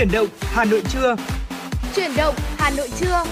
Chuyển động Hà Nội trưa. Chuyển động Hà Nội trưa.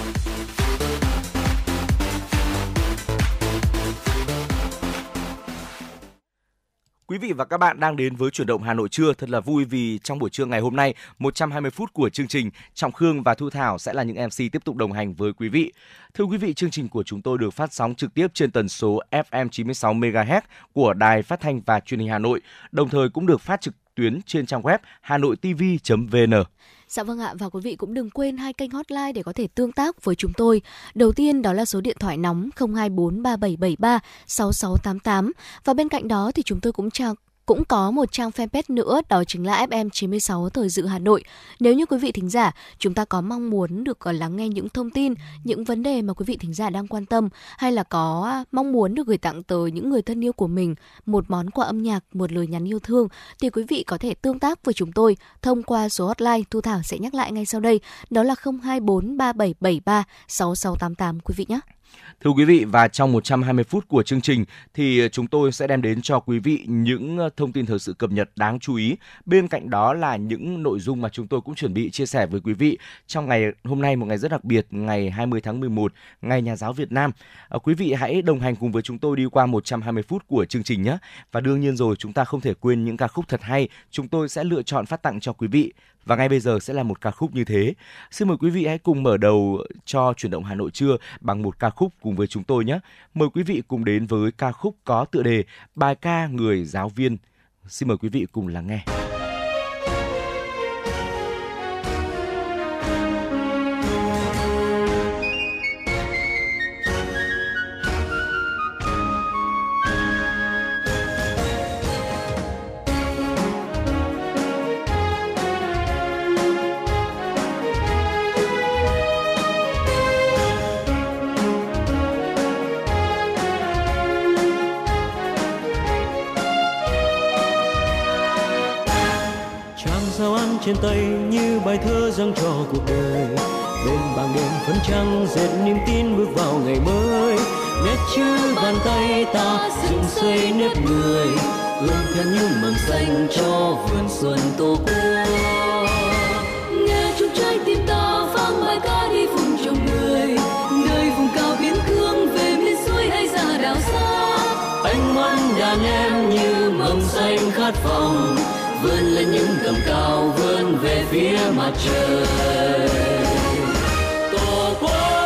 Quý vị và các bạn đang đến với chuyển động Hà Nội trưa thật là vui vì trong buổi trưa ngày hôm nay 120 phút của chương trình Trọng Khương và Thu Thảo sẽ là những MC tiếp tục đồng hành với quý vị. Thưa quý vị, chương trình của chúng tôi được phát sóng trực tiếp trên tần số FM 96 MHz của Đài Phát thanh và Truyền hình Hà Nội, đồng thời cũng được phát trực tuyến trên trang web hanoitv.vn. Dạ vâng ạ, và quý vị cũng đừng quên hai kênh hotline để có thể tương tác với chúng tôi. Đầu tiên đó là số điện thoại nóng 024 3773 6688 và bên cạnh đó thì chúng tôi cũng chào cũng có một trang fanpage nữa đó chính là FM96 Thời dự Hà Nội. Nếu như quý vị thính giả chúng ta có mong muốn được ờ, lắng nghe những thông tin, những vấn đề mà quý vị thính giả đang quan tâm hay là có à, mong muốn được gửi tặng tới những người thân yêu của mình một món quà âm nhạc, một lời nhắn yêu thương thì quý vị có thể tương tác với chúng tôi thông qua số hotline Thu Thảo sẽ nhắc lại ngay sau đây, đó là 024 3773 6688 quý vị nhé. Thưa quý vị và trong 120 phút của chương trình thì chúng tôi sẽ đem đến cho quý vị những ờ, thông tin thời sự cập nhật đáng chú ý. Bên cạnh đó là những nội dung mà chúng tôi cũng chuẩn bị chia sẻ với quý vị trong ngày hôm nay một ngày rất đặc biệt, ngày 20 tháng 11, ngày nhà giáo Việt Nam. Ờ, quý vị hãy đồng hành cùng với chúng tôi đi qua 120 phút của chương trình nhé. Và đương nhiên rồi chúng ta không thể quên những ca khúc thật hay chúng tôi sẽ lựa chọn phát tặng cho quý vị. Và ngay bây giờ sẽ là một ca khúc như thế. Xin mời quý vị hãy cùng mở đầu cho chuyển động Hà Nội trưa bằng một ca khúc cùng với chúng tôi nhé. Mời quý vị cùng đến với ca khúc có tựa đề Bài ca người giáo viên. Xin mời quý vị cùng lắng nghe. Tay như bài thơ dâng cho cuộc đời. Bên bảng đêm phấn trăng dệt niềm tin bước vào ngày mới. Nét chữ bàn tay ta dựng xây nếp người ươm theo những mầm xanh cho vườn xuân tổ quốc. Nghe trong trái tim ta vang bài ca đi vùng trồng người nơi vùng cao biến cương về miền xuôi hay già đảo xa. Ánh mắt đàn em như mầm xanh khát vọng vươn lên những tầm cao vươn về phía mặt trời. Tổ quốc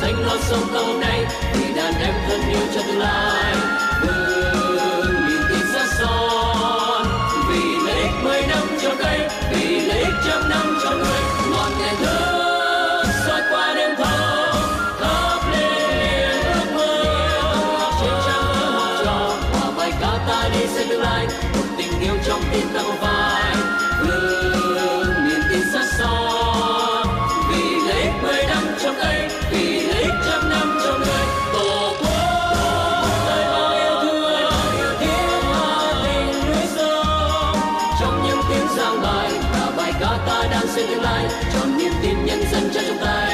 xanh non sông câu này vì đàn em thân yêu cho tương lai tương lai cho niềm tin nhân dân cho chúng ta.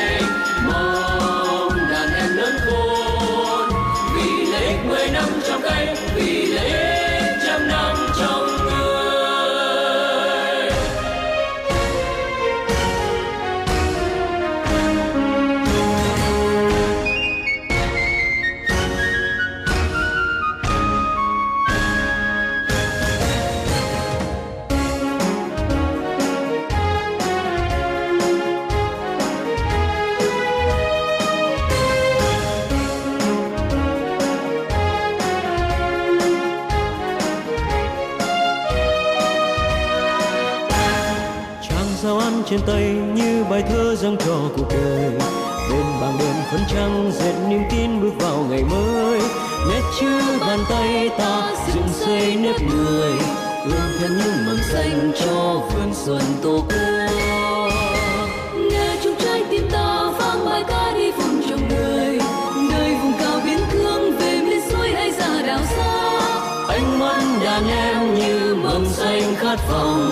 Dâng cho cuộc đời. Bên bảng đêm phấn trăng dệt niềm tin bước vào ngày mới. Nét chữ bàn tay ta dựng xây nếp người. Ươm theo những mầm xanh cho vườn xuân tổ quốc. Nghe trong trái tim ta vang bài ca đi vùng trồng người nơi vùng cao biến cương về miền xuôi hay già đảo xa. Ánh mắt đàn em như mầm xanh khát vọng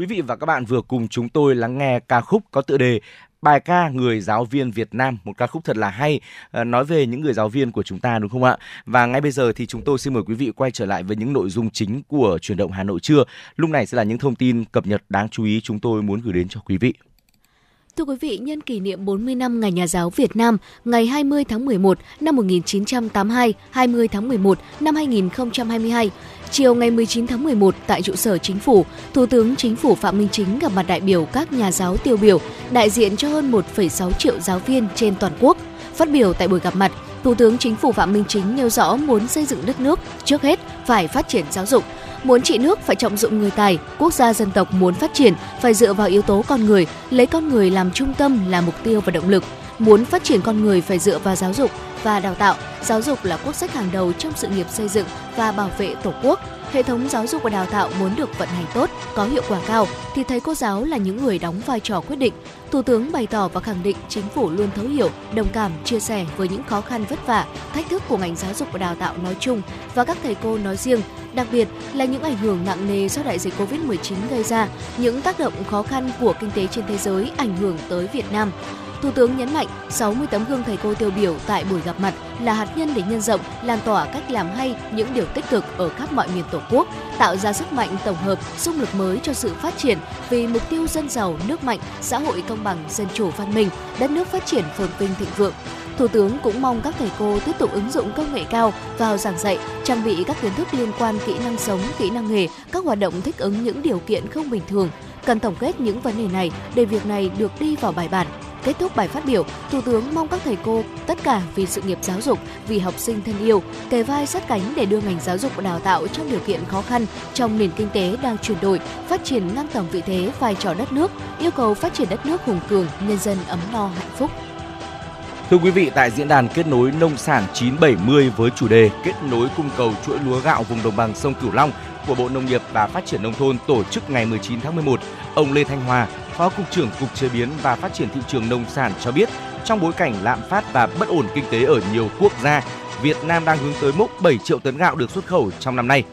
Quý vị và các bạn vừa cùng chúng tôi lắng nghe ca khúc có tựa đề Bài ca Người giáo viên Việt Nam, một ca khúc thật là hay, ờ, nói về những người giáo viên của chúng ta đúng không ạ? Và ngay bây giờ thì chúng tôi xin mời quý vị quay trở lại với những nội dung chính của truyền động Hà Nội trưa. Lúc này sẽ là những thông tin cập nhật đáng chú ý chúng tôi muốn gửi đến cho quý vị. Thưa quý vị, nhân kỷ niệm 40 năm Ngày Nhà giáo Việt Nam, ngày 20 tháng 11 năm 1982, 20 tháng 11 năm 2022, chiều ngày 19 tháng 11 tại trụ sở Chính phủ, Thủ tướng Chính phủ Phạm Minh Chính gặp mặt đại biểu các nhà giáo tiêu biểu, đại diện cho hơn 1,6 triệu giáo viên trên toàn quốc. Phát biểu tại buổi gặp mặt, Thủ tướng Chính phủ Phạm Minh Chính nêu rõ muốn xây dựng đất nước, trước hết phải phát triển giáo dục, Muốn trị nước phải trọng dụng người tài, quốc gia dân tộc muốn phát triển phải dựa vào yếu tố con người, lấy con người làm trung tâm là mục tiêu và động lực. Muốn phát triển con người phải dựa vào giáo dục và đào tạo. Giáo dục là quốc sách hàng đầu trong sự nghiệp xây dựng và bảo vệ Tổ quốc. Hệ thống giáo dục và đào tạo muốn được vận hành tốt, có hiệu quả cao thì thầy cô giáo là những người đóng vai trò quyết định. Thủ tướng bày tỏ và khẳng định chính phủ luôn thấu hiểu, đồng cảm, chia sẻ với những khó khăn vất vả, thách thức của ngành giáo dục và đào tạo nói chung và các thầy cô nói riêng, đặc biệt là những ảnh hưởng nặng nề do đại dịch Covid-19 gây ra, những tác động khó khăn của kinh tế trên thế giới ảnh hưởng tới Việt Nam. Thủ tướng nhấn mạnh 60 tấm gương thầy cô tiêu biểu tại buổi gặp mặt là hạt nhân để nhân rộng, lan tỏa cách làm hay những điều tích cực ở khắp mọi miền Tổ quốc, tạo ra sức mạnh tổng hợp, xung lực mới cho sự phát triển vì mục tiêu dân giàu, nước mạnh, xã hội công bằng, dân chủ văn minh, đất nước phát triển phồn vinh thịnh vượng. Thủ tướng cũng mong các thầy cô tiếp tục ứng dụng công nghệ cao vào giảng dạy, trang bị các kiến thức liên quan kỹ năng sống, kỹ năng nghề, các hoạt động thích ứng những điều kiện không bình thường. Cần tổng kết những vấn đề này để việc này được đi vào bài bản. Kết thúc bài phát biểu, Thủ tướng mong các thầy cô tất cả vì sự nghiệp giáo dục, vì học sinh thân yêu, kề vai sát cánh để đưa ngành giáo dục và đào tạo trong điều kiện khó khăn trong nền kinh tế đang chuyển đổi, phát triển ngang tầm vị thế vai trò đất nước, yêu cầu phát triển đất nước hùng cường, nhân dân ấm no hạnh phúc. Thưa quý vị, tại diễn đàn kết nối nông sản 970 với chủ đề kết nối cung cầu chuỗi lúa gạo vùng đồng bằng sông Cửu Long của Bộ Nông nghiệp và Phát triển nông thôn tổ chức ngày 19 tháng 11, ông Lê Thanh Hòa, Phó cục trưởng Cục Chế biến và Phát triển thị trường nông sản cho biết, trong bối cảnh lạm phát và bất ổn kinh tế ở nhiều quốc gia, Việt Nam đang hướng tới mốc 7 triệu tấn gạo được xuất khẩu trong năm nay.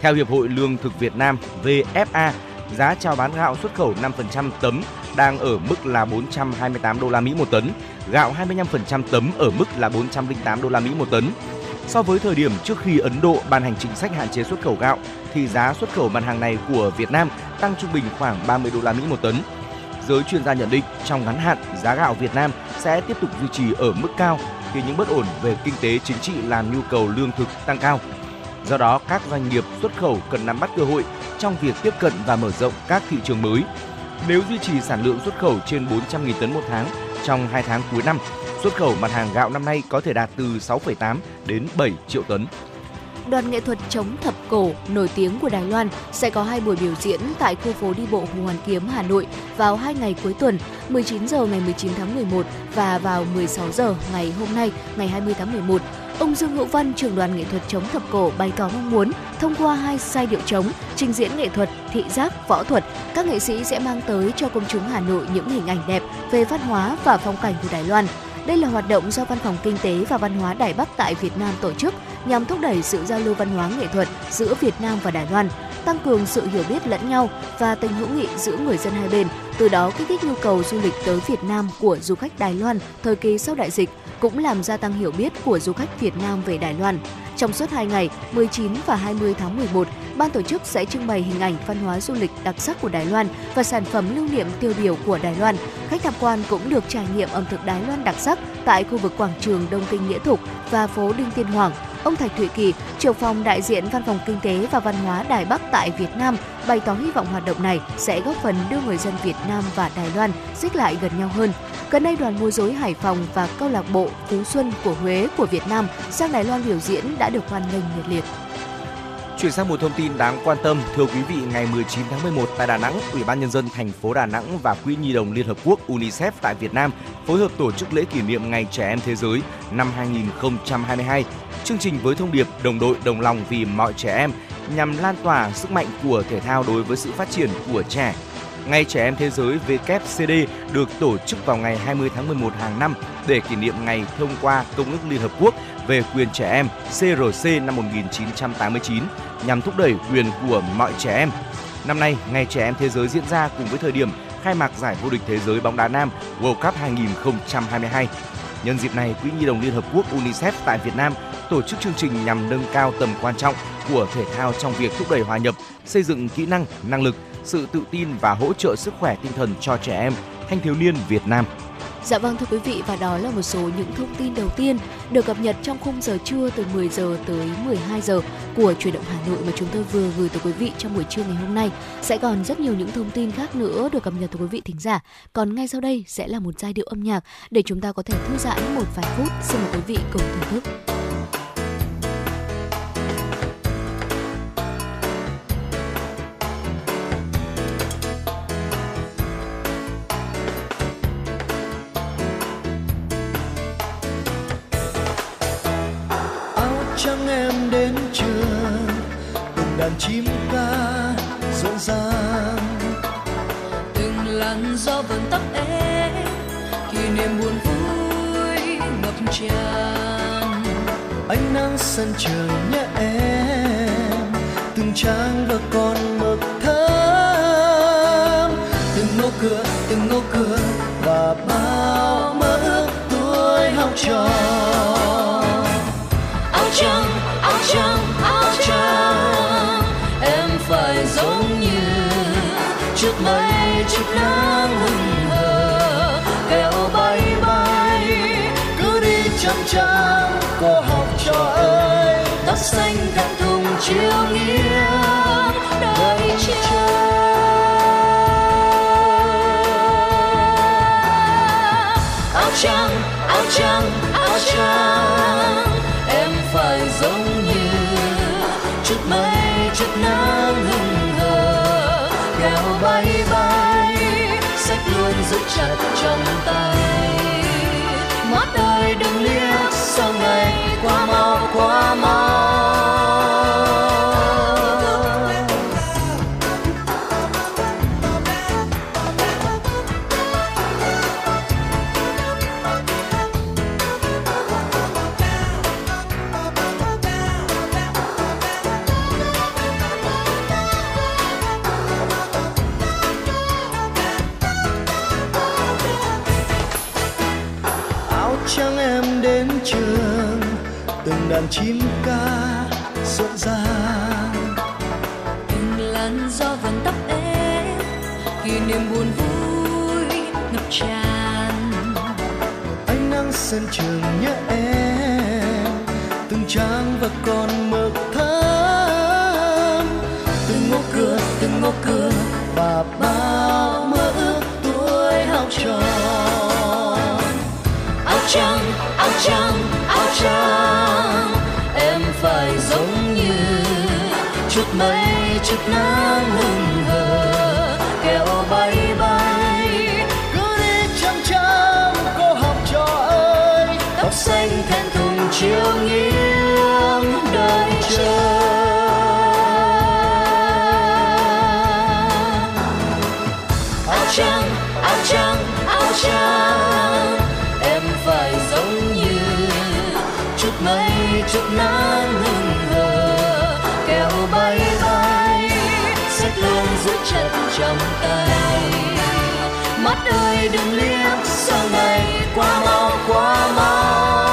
Theo Hiệp hội Lương thực Việt Nam VFA, giá chào bán gạo xuất khẩu 5% tấm đang ở mức là 428 đô la Mỹ một tấn, gạo 25% tấm ở mức là 408 đô la Mỹ một tấn. So với thời điểm trước khi Ấn Độ ban hành chính sách hạn chế xuất khẩu gạo thì giá xuất khẩu mặt hàng này của Việt Nam tăng trung bình khoảng 30 đô la Mỹ một tấn. Giới chuyên gia nhận định trong ngắn hạn giá gạo Việt Nam sẽ tiếp tục duy trì ở mức cao khi những bất ổn về kinh tế chính trị làm nhu cầu lương thực tăng cao. Do đó, các doanh nghiệp xuất khẩu cần nắm bắt cơ hội trong việc tiếp cận và mở rộng các thị trường mới. Nếu duy trì sản lượng xuất khẩu trên 400.000 tấn một tháng trong 2 tháng cuối năm, xuất khẩu mặt hàng gạo năm nay có thể đạt từ 6,8 đến 7 triệu tấn. Đoàn nghệ thuật chống thập cổ nổi tiếng của Đài Loan sẽ có hai buổi biểu diễn tại khu phố đi bộ Hồ Hoàn Kiếm, Hà Nội vào hai ngày cuối tuần, 19 giờ ngày 19 tháng 11 và vào 16 giờ ngày hôm nay, ngày 20 tháng 11. Ông Dương Hữu Văn, trưởng đoàn nghệ thuật chống thập cổ bày tỏ mong muốn thông qua hai giai điệu trống, trình diễn nghệ thuật, thị giác, võ thuật, các nghệ sĩ sẽ mang tới cho công chúng Hà Nội những hình ảnh đẹp về văn hóa và phong cảnh của Đài Loan. Đây là hoạt động do Văn phòng Kinh tế và Văn hóa Đài Bắc tại Việt Nam tổ chức nhằm thúc đẩy sự giao lưu văn hóa nghệ thuật giữa Việt Nam và Đài Loan. tăng cường sự hiểu biết lẫn nhau và tình hữu nghị giữa người dân hai bên, từ đó kích thích nhu cầu du lịch tới Việt Nam của du khách Đài Loan thời kỳ sau đại dịch, cũng làm gia tăng hiểu biết của du khách Việt Nam về Đài Loan. Trong suốt 2 ngày 19 và 20 tháng 11, ban tổ chức sẽ trưng bày hình ảnh văn hóa du lịch đặc sắc của Đài Loan và sản phẩm lưu niệm tiêu biểu của Đài Loan. Khách tham quan cũng được trải nghiệm ẩm thực Đài Loan đặc sắc tại khu vực quảng trường Đông Kinh Nghĩa Thục và phố Đinh Tiên Hoàng. Ông Thạch Thụy Kỳ, trưởng phòng đại diện Văn phòng Kinh tế và Văn hóa Đài Bắc tại Việt Nam, bày tỏ hy vọng hoạt động này sẽ góp phần đưa người dân Việt Nam và Đài Loan xích lại gần nhau hơn. Gần đây, đoàn múa rối Hải Phòng và câu lạc bộ Phú Xuân của Huế của Việt Nam sang Đài Loan biểu diễn đã được hoan nghênh nhiệt liệt. Chuyển sang một thông tin đáng quan tâm, thưa quý vị, ngày 19 tháng 11 tại Đà Nẵng, Ủy ban nhân dân thành phố Đà Nẵng và Quỹ Nhi đồng Liên hợp Quốc UNICEF tại Việt Nam phối hợp tổ chức lễ kỷ niệm Ngày Trẻ em Thế giới năm 2022. Chương trình với thông điệp đồng đội đồng lòng vì mọi trẻ em nhằm lan tỏa sức mạnh của thể thao đối với sự phát triển của trẻ. Ngày Trẻ em Thế giới WCD được tổ chức vào ngày 20 tháng 11 hàng năm để kỷ niệm ngày thông qua Công ước Liên Hợp Quốc về quyền trẻ em CRC năm 1989 nhằm thúc đẩy quyền của mọi trẻ em. Năm nay, Ngày Trẻ Em Thế giới diễn ra cùng với thời điểm khai mạc giải vô địch thế giới bóng đá nam World Cup 2022. Nhân dịp này, Quỹ Nhi đồng Liên Hợp Quốc UNICEF tại Việt Nam tổ chức chương trình nhằm nâng cao tầm quan trọng của thể thao trong việc thúc đẩy hòa nhập, xây dựng kỹ năng, năng lực, sự tự tin và hỗ trợ sức khỏe tinh thần cho trẻ em, thanh thiếu niên Việt Nam. Dạ vâng thưa quý vị, và đó là một số những thông tin đầu tiên được cập nhật trong khung giờ trưa từ 10 giờ tới 12 giờ của truyền động Hà Nội mà chúng tôi vừa gửi tới quý vị trong buổi trưa ngày hôm nay. Sẽ còn rất nhiều những thông tin khác nữa được cập nhật tới quý vị thính giả. Còn ngay sau đây sẽ là một giai điệu âm nhạc để chúng ta có thể thư giãn một vài phút. Xin mời quý vị cùng thưởng thức. Đàn chim ca rộn ràng từng làn gió vẫn tóc em kỷ niệm buồn vui ngập tràn. Ánh nắng sân trường nhớ em, từng trang và con mực thơm. Từng ngõ cửa, từng ngõ cửa và bao mơ ước tuổi học trò. Áo trắng áo trắng. Chút nắng hừng hờ kéo bay bay, cứ đi chậm chậm cô học trò ơi. Tóc xanh thẹn thùng chiều nghiêng, đợi chờ. Áo trắng áo trắng áo trắng, em phải giống như chút mây, chút nắng hừng luôn giữ chặt trong tay. Mắt đời đừng liếc sau ngày qua mau qua mau. Từng đàn chim ca rộn ràng. Từng làn gió vần tóc em kỷ niệm buồn vui ngập tràn. Ánh nắng sân trường nhớ em từng trang và con mực thơm từng ngõ cửa từng ngõ cửa và bao mơ ước tuổi học trò. Áo trắng áo trắng áo em phải giống như chút mây, chút nắng hừng hờ kéo bay bay. Cứ đi chăm chăm, cô học trò ơi. Tóc xanh thẹn thùng chiều nghiêng đợi chờ áo trắng áo trắng áo trắng. Mây chút nắng hừng hờ kéo bay bay chặt trong tay mắt ơi, đừng liếc sau này, quá mau quá mau.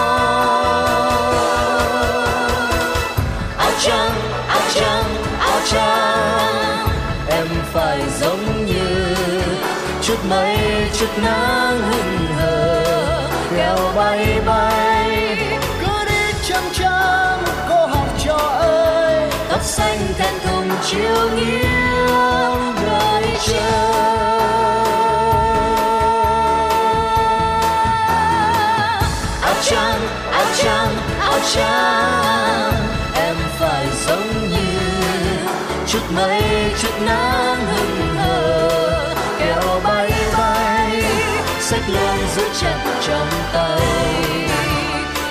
Áo trắng áo trắng áo trắng, em phải giống như chút mây chút nắng hừng hờ kéo bay bay. Ơi xanh thẹn thùng chiều nghiêng đợi chờ áo trắng áo trắng áo trắng, em phải giống như chút mây, chút nắng hừng hờ. Kéo bay bay sách lên giữ chặt trong tay.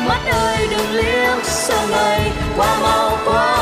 Mắt ơi, đừng liếc sang ngày qua mau qua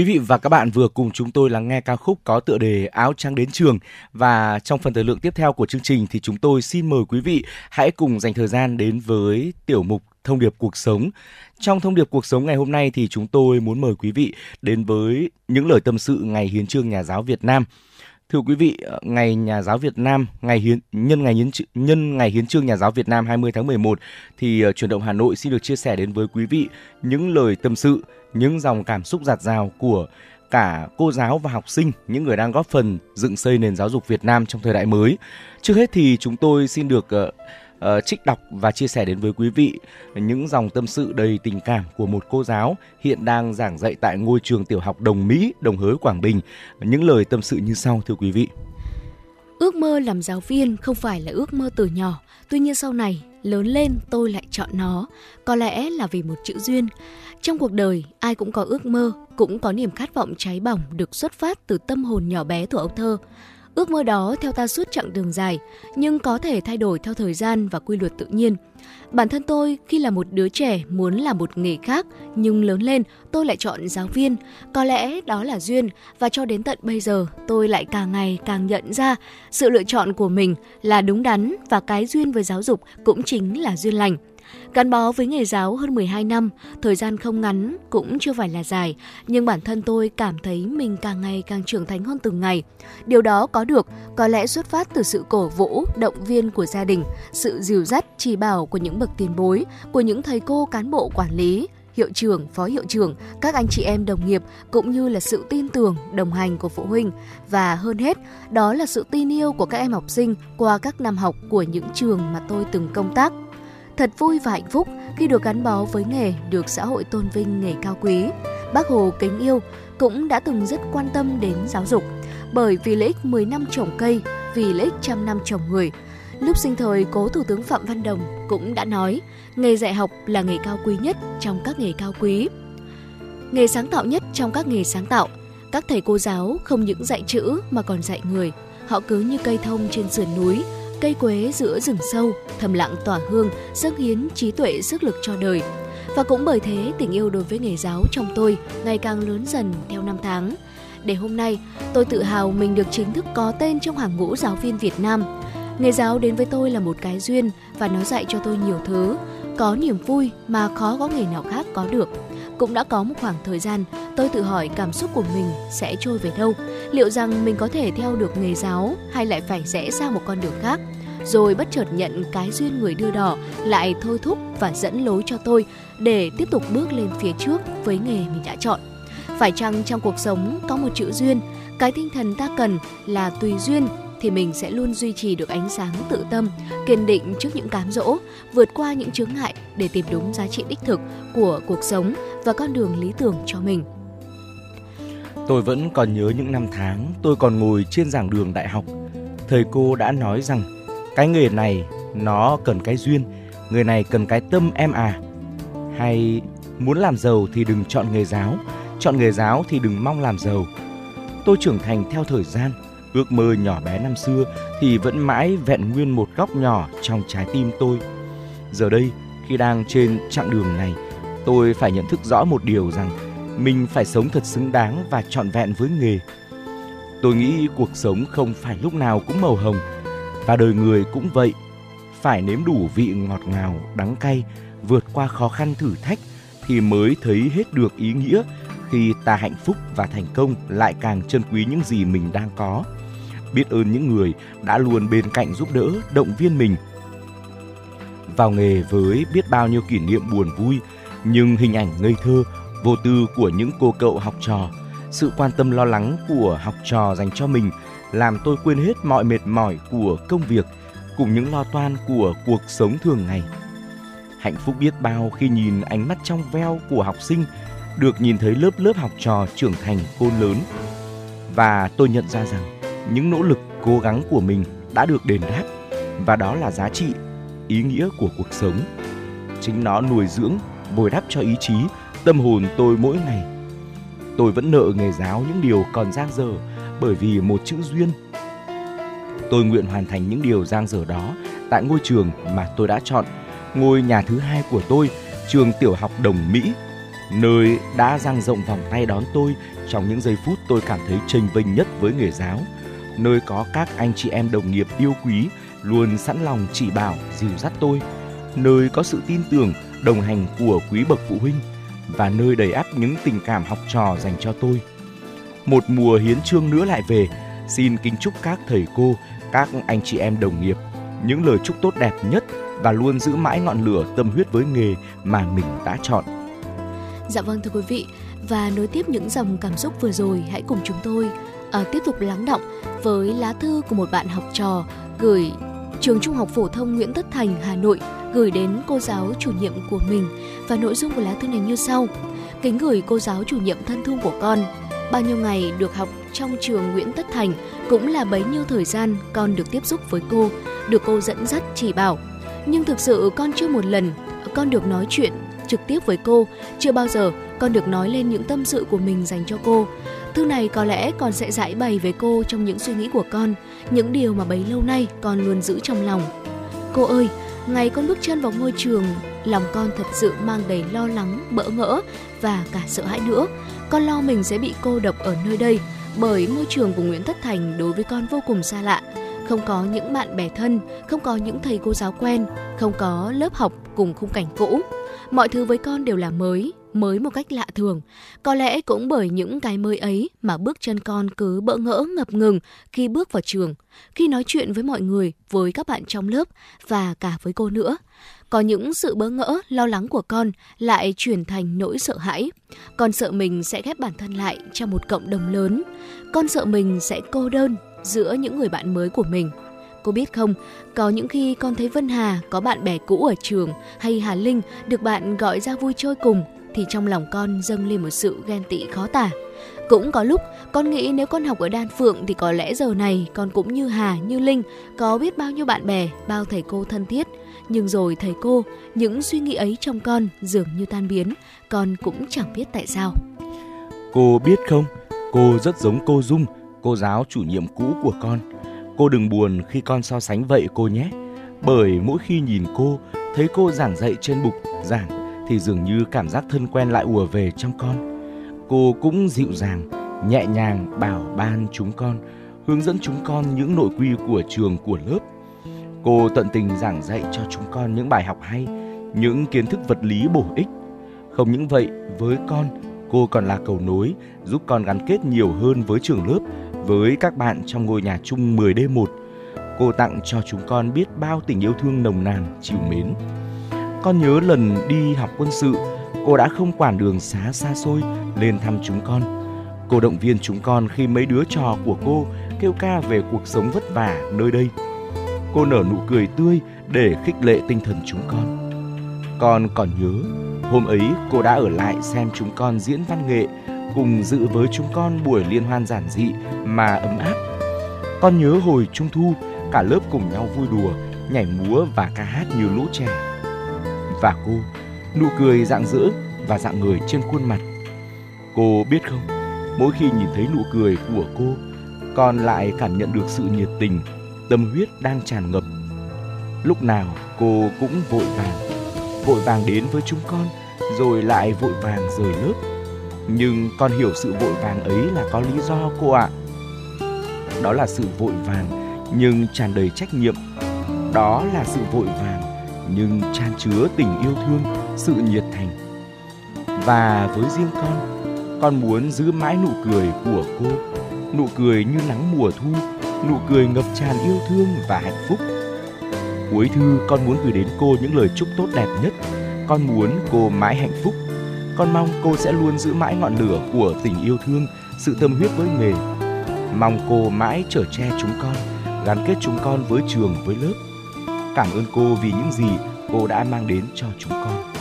Quý vị và các bạn vừa cùng chúng tôi lắng nghe ca khúc có tựa đề Áo trắng đến trường và trong phần thời lượng tiếp theo của chương trình thì chúng tôi xin mời quý vị hãy cùng dành thời gian đến với tiểu mục Thông điệp cuộc sống. Trong thông điệp cuộc sống ngày hôm nay thì chúng tôi muốn mời quý vị đến với những lời tâm sự ngày hiến trương nhà giáo Việt Nam. Thưa quý vị, ờ, ngày nhà giáo Việt Nam, ngày hiến nhân ngày hiến nhân ngày hiến trương nhà giáo Việt Nam 20 tháng 11 thì uh, chuyển động Hà Nội xin được chia sẻ đến với quý vị những lời tâm sự, những dòng cảm xúc giạt rào của cả cô giáo và học sinh, những người đang góp phần dựng xây nền giáo dục Việt Nam trong thời đại mới. Trước hết thì chúng tôi xin được uh, uh, trích đọc và chia sẻ đến với quý vị những dòng tâm sự đầy tình cảm của một cô giáo hiện đang giảng dạy tại ngôi trường tiểu học Đồng Mỹ, Đồng Hới, Quảng Bình. Những lời tâm sự như sau thưa quý vị. Ước mơ làm giáo viên không phải là ước mơ từ nhỏ, tuy nhiên sau này lớn lên tôi lại chọn nó, có lẽ là vì một chữ duyên. Trong cuộc đời, ai cũng có ước mơ, cũng có niềm khát vọng cháy bỏng được xuất phát từ tâm hồn nhỏ bé của ấu thơ. Ước mơ đó theo ta suốt chặng đường dài, nhưng có thể thay đổi theo thời gian và quy luật tự nhiên. Bản thân tôi khi là một đứa trẻ muốn làm một nghề khác nhưng lớn lên tôi lại chọn giáo viên. Có lẽ đó là duyên và cho đến tận bây giờ tôi lại càng ngày càng nhận ra sự lựa chọn của mình là đúng đắn và cái duyên với giáo dục cũng chính là duyên lành. Gắn bó với nghề giáo hơn 12 năm, thời gian không ngắn cũng chưa phải là dài, nhưng bản thân tôi cảm thấy mình càng ngày càng trưởng thành hơn từng ngày. Điều đó có được có lẽ xuất phát từ sự cổ vũ, động viên của gia đình, sự dìu dắt, chỉ bảo của những bậc tiền bối, của những thầy cô cán bộ quản lý, hiệu trưởng, phó hiệu trưởng, các anh chị em đồng nghiệp cũng như là sự tin tưởng, đồng hành của phụ huynh và hơn hết, đó là sự tin yêu của các em học sinh qua các năm học của những trường mà tôi từng công tác. Thật vui và hạnh phúc khi được gắn bó với nghề được xã hội tôn vinh nghề cao quý. Bác Hồ kính yêu cũng đã từng rất quan tâm đến giáo dục, bởi vì lợi ích 10 năm trồng cây, vì lợi ích trăm năm trồng người. Lúc sinh thời, cố Thủ tướng Phạm Văn Đồng cũng đã nói, nghề dạy học là nghề cao quý nhất trong các nghề cao quý. Nghề sáng tạo nhất trong các nghề sáng tạo, các thầy cô giáo không những dạy chữ mà còn dạy người. Họ cứ như cây thông trên sườn núi, cây quế giữa rừng sâu, thầm lặng tỏa hương, dâng hiến trí tuệ sức lực cho đời. Và cũng bởi thế, tình yêu đối với nghề giáo trong tôi ngày càng lớn dần theo năm tháng. Để hôm nay, tôi tự hào mình được chính thức có tên trong hàng ngũ giáo viên Việt Nam. Nghề giáo đến với tôi là một cái duyên và nó dạy cho tôi nhiều thứ. Có niềm vui mà khó có nghề nào khác có được. Cũng đã có một khoảng thời gian tôi tự hỏi cảm xúc của mình sẽ trôi về đâu. Liệu rằng mình có thể theo được nghề giáo hay lại phải rẽ sang một con đường khác? Rồi bất chợt nhận cái duyên người đưa đỏ lại thôi thúc và dẫn lối cho tôi để tiếp tục bước lên phía trước với nghề mình đã chọn. Phải chăng trong cuộc sống có một chữ duyên, cái tinh thần ta cần là tùy duyên, thì mình sẽ luôn duy trì được ánh sáng tự tâm, kiên định trước những cám dỗ, vượt qua những chướng ngại để tìm đúng giá trị đích thực của cuộc sống và con đường lý tưởng cho mình. Tôi vẫn còn nhớ những năm tháng tôi còn ngồi trên giảng đường đại học. Thầy cô đã nói rằng cái nghề này nó cần cái duyên, người này cần cái tâm em à. Hay muốn làm giàu thì đừng chọn nghề giáo, chọn nghề giáo thì đừng mong làm giàu. Tôi trưởng thành theo thời gian, ước mơ nhỏ bé năm xưa thì vẫn mãi vẹn nguyên một góc nhỏ trong trái tim tôi. Giờ đây, khi đang trên chặng đường này, tôi phải nhận thức rõ một điều rằng mình phải sống thật xứng đáng và trọn vẹn với nghề. Tôi nghĩ cuộc sống không phải lúc nào cũng màu hồng và đời người cũng vậy. Phải nếm đủ vị ngọt ngào, đắng cay, vượt qua khó khăn thử thách thì mới thấy hết được ý nghĩa khi ta hạnh phúc và thành công lại càng trân quý những gì mình đang có. Biết ơn những người đã luôn bên cạnh giúp đỡ, động viên mình. Vào nghề với biết bao nhiêu kỷ niệm buồn vui, nhưng hình ảnh ngây thơ, vô tư của những cô cậu học trò, sự quan tâm lo lắng của học trò dành cho mình làm tôi quên hết mọi mệt mỏi của công việc cùng những lo toan của cuộc sống thường ngày. Hạnh phúc biết bao khi nhìn ánh mắt trong veo của học sinh, được nhìn thấy lớp lớp học trò trưởng thành khôn lớn. Và tôi nhận ra rằng những nỗ lực cố gắng của mình đã được đền đáp và đó là giá trị, ý nghĩa của cuộc sống. Chính nó nuôi dưỡng, bồi đắp cho ý chí tâm hồn tôi mỗi ngày. Tôi vẫn nợ nghề giáo những điều còn giang dở bởi vì một chữ duyên. Tôi nguyện hoàn thành những điều giang dở đó tại ngôi trường mà tôi đã chọn, ngôi nhà thứ hai của tôi, trường tiểu học Đồng Mỹ, nơi đã dang rộng vòng tay đón tôi trong những giây phút tôi cảm thấy chênh vinh nhất với nghề giáo, nơi có các anh chị em đồng nghiệp yêu quý luôn sẵn lòng chỉ bảo, dìu dắt tôi, nơi có sự tin tưởng, đồng hành của quý bậc phụ huynh và nơi đầy ắp những tình cảm học trò dành cho tôi. Một mùa hiến trương nữa lại về, xin kính chúc các thầy cô, các anh chị em đồng nghiệp những lời chúc tốt đẹp nhất và luôn giữ mãi ngọn lửa tâm huyết với nghề mà mình đã chọn. Dạ vâng thưa quý vị, và nối tiếp những dòng cảm xúc vừa rồi, hãy cùng chúng tôi à, tiếp tục lắng động với lá thư của một bạn học trò gửi trường Trung học phổ thông Nguyễn Tất Thành, Hà Nội gửi đến cô giáo chủ nhiệm của mình và nội dung của lá thư này như sau. Kính gửi cô giáo chủ nhiệm thân thương của con. Bao nhiêu ngày được học trong trường Nguyễn Tất Thành cũng là bấy nhiêu thời gian con được tiếp xúc với cô, được cô dẫn dắt chỉ bảo. Nhưng thực sự con chưa một lần con được nói chuyện trực tiếp với cô, chưa bao giờ con được nói lên những tâm sự của mình dành cho cô. Thư này có lẽ con sẽ giải bày với cô trong những suy nghĩ của con, những điều mà bấy lâu nay con luôn giữ trong lòng. Cô ơi, ngày con bước chân vào ngôi trường, lòng con thật sự mang đầy lo lắng, bỡ ngỡ và cả sợ hãi nữa. Con lo mình sẽ bị cô độc ở nơi đây bởi môi trường của Nguyễn tất Thành đối với con vô cùng xa lạ. Không có những bạn bè thân, không có những thầy cô giáo quen, không có lớp học cùng khung cảnh cũ. Mọi thứ với con đều là mới, mới một cách lạ thường. Có lẽ cũng bởi những cái mới ấy mà bước chân con cứ bỡ ngỡ ngập ngừng khi bước vào trường, khi nói chuyện với mọi người, với các bạn trong lớp và cả với cô nữa. Có những sự bỡ ngỡ, lo lắng của con lại chuyển thành nỗi sợ hãi. Con sợ mình sẽ ghép bản thân lại trong một cộng đồng lớn. Con sợ mình sẽ cô đơn giữa những người bạn mới của mình. Cô biết không, có những khi con thấy Vân Hà có bạn bè cũ ở trường hay Hà Linh được bạn gọi ra vui chơi cùng thì trong lòng con dâng lên một sự ghen tị khó tả. Cũng có lúc con nghĩ nếu con học ở Đan Phượng thì có lẽ giờ này con cũng như Hà, như Linh, có biết bao nhiêu bạn bè, bao thầy cô thân thiết. Nhưng rồi thầy cô, những suy nghĩ ấy trong con dường như tan biến, con cũng chẳng biết tại sao. Cô biết không, cô rất giống cô Dung, cô giáo chủ nhiệm cũ của con. Cô đừng buồn khi con so sánh vậy cô nhé. Bởi mỗi khi nhìn cô, thấy cô giảng dạy trên bục giảng thì dường như cảm giác thân quen lại ùa về trong con. Cô cũng dịu dàng, nhẹ nhàng bảo ban chúng con, hướng dẫn chúng con những nội quy của trường của lớp. Cô tận tình giảng dạy cho chúng con những bài học hay, những kiến thức vật lý bổ ích. Không những vậy, với con, cô còn là cầu nối giúp con gắn kết nhiều hơn với trường lớp, với các bạn trong ngôi nhà chung 10D1. Cô tặng cho chúng con biết bao tình yêu thương nồng nàn, chiều mến. Con nhớ lần đi học quân sự, cô đã không quản đường xá xa xôi lên thăm chúng con. Cô động viên chúng con khi mấy đứa trò của cô kêu ca về cuộc sống vất vả nơi đây. Cô nở nụ cười tươi để khích lệ tinh thần chúng con. Con còn nhớ, hôm ấy cô đã ở lại xem chúng con diễn văn nghệ, cùng dự với chúng con buổi liên hoan giản dị mà ấm áp. Con nhớ hồi trung thu, cả lớp cùng nhau vui đùa, nhảy múa và ca hát như lũ trẻ. Và cô, nụ cười rạng rỡ và dạng người trên khuôn mặt. Cô biết không, mỗi khi nhìn thấy nụ cười của cô, con lại cảm nhận được sự nhiệt tình, tâm huyết đang tràn ngập. Lúc nào cô cũng vội vàng, vội vàng đến với chúng con, rồi lại vội vàng rời lớp. Nhưng con hiểu sự vội vàng ấy là có lý do cô ạ. À. Đó là sự vội vàng nhưng tràn đầy trách nhiệm. Đó là sự vội vàng nhưng tràn chứa tình yêu thương, sự nhiệt thành. Và với riêng con, con muốn giữ mãi nụ cười của cô, nụ cười như nắng mùa thu, nụ cười ngập tràn yêu thương và hạnh phúc. Cuối thư con muốn gửi đến cô những lời chúc tốt đẹp nhất. Con muốn cô mãi hạnh phúc. Con mong cô sẽ luôn giữ mãi ngọn lửa của tình yêu thương, sự tâm huyết với nghề. Mong cô mãi chở che chúng con, gắn kết chúng con với trường với lớp. Cảm ơn cô vì những gì cô đã mang đến cho chúng con.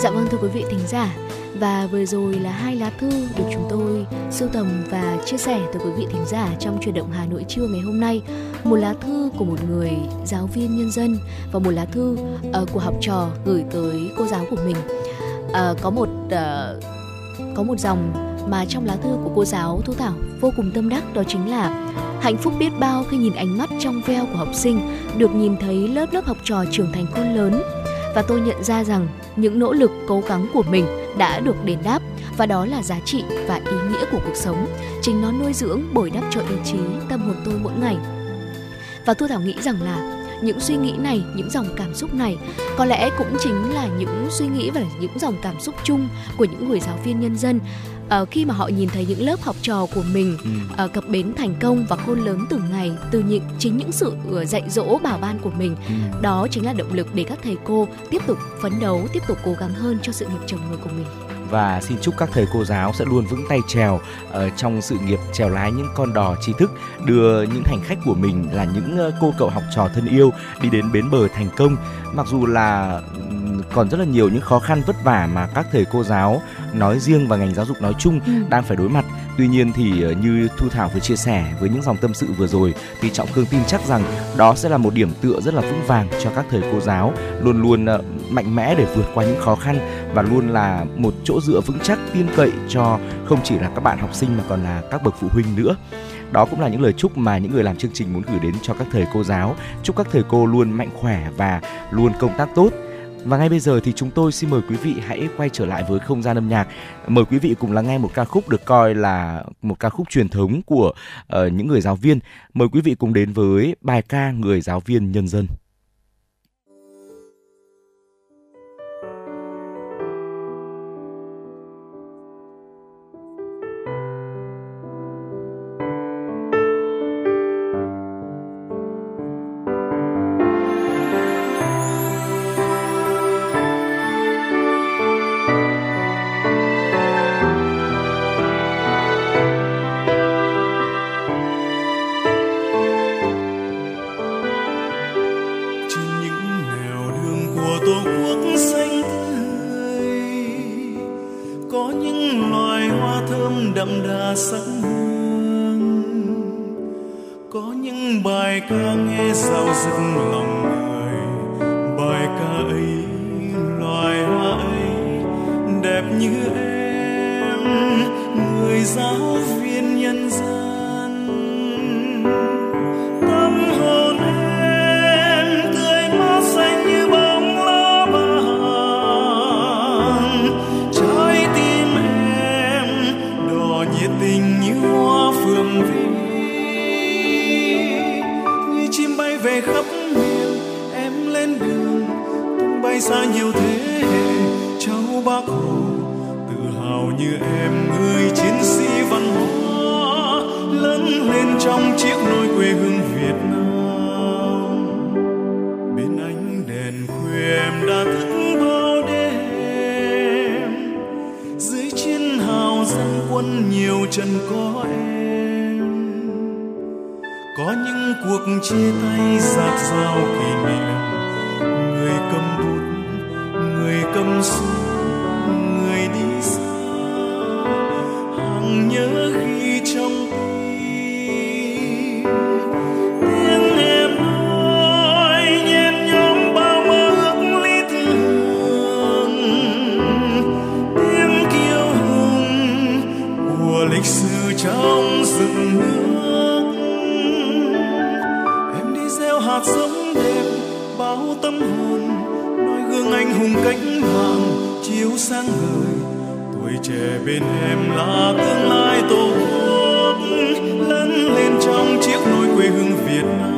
Dạ vâng thưa quý vị thính giả, và vừa rồi là hai lá thư được chúng tôi sưu tầm và chia sẻ tới quý vị thính giả trong truyền động Hà Nội trưa ngày hôm nay. Một lá thư của một người giáo viên nhân dân và một lá thư uh, của học trò gửi tới cô giáo của mình. Uh, có một uh, có một dòng mà trong lá thư của cô giáo Thu Thảo vô cùng tâm đắc đó chính là hạnh phúc biết bao khi nhìn ánh mắt trong veo của học sinh, được nhìn thấy lớp lớp học trò trưởng thành khôn lớn. Và tôi nhận ra rằng những nỗ lực cố gắng của mình đã được đền đáp, và đó là giá trị và ý nghĩa của cuộc sống. Chính nó nuôi dưỡng, bồi đắp cho ý chí, tâm hồn tôi mỗi ngày. Và thu thảo nghĩ rằng là những suy nghĩ này, những dòng cảm xúc này, có lẽ cũng chính là những suy nghĩ và những dòng cảm xúc chung của những người giáo viên nhân dân uh, khi mà họ nhìn thấy những lớp học trò của mình uh, cập bến thành công và khôn lớn từng ngày từ những chính những sự uh, dạy dỗ bảo ban của mình ừ. đó chính là động lực để các thầy cô tiếp tục phấn đấu tiếp tục cố gắng hơn cho sự nghiệp chồng người của mình. Và xin chúc các thầy cô giáo sẽ luôn vững tay trèo uh, trong sự nghiệp trèo lái những con đò tri thức đưa những hành khách của mình là những uh, cô cậu học trò thân yêu đi đến bến bờ thành công. Mặc dù là còn rất là nhiều những khó khăn vất vả mà các thầy cô giáo nói riêng và ngành giáo dục nói chung ừ. đang phải đối mặt. Tuy nhiên thì ờ, như thu thảo vừa chia sẻ với những dòng tâm sự vừa rồi thì trọng khương tin chắc rằng đó sẽ là một điểm tựa rất là vững vàng cho các thầy cô giáo luôn luôn ờ, mạnh mẽ để vượt qua những khó khăn và luôn là một chỗ dựa vững chắc tin cậy cho không chỉ là các bạn học sinh mà còn là các bậc phụ huynh nữa. Đó cũng là những lời chúc mà những người làm chương trình muốn gửi đến cho các thầy cô giáo. Chúc các thầy cô luôn mạnh khỏe và luôn công tác tốt và ngay bây giờ thì chúng tôi xin mời quý vị hãy quay trở lại với không gian âm nhạc. Mời quý vị cùng lắng nghe một ca khúc được coi là một ca khúc truyền thống của uh, những người giáo viên. Mời quý vị cùng đến với bài ca Người giáo viên nhân dân. dân có những cuộc chia tay giạt rào kỷ niệm người cầm bút, người cầm súng. Tâm hồn noi gương anh hùng cánh vàng chiếu sáng ngời. Tuổi trẻ bên em là tương lai tổ quốc, lớn lên trong chiếc nôi quê hương việt nam.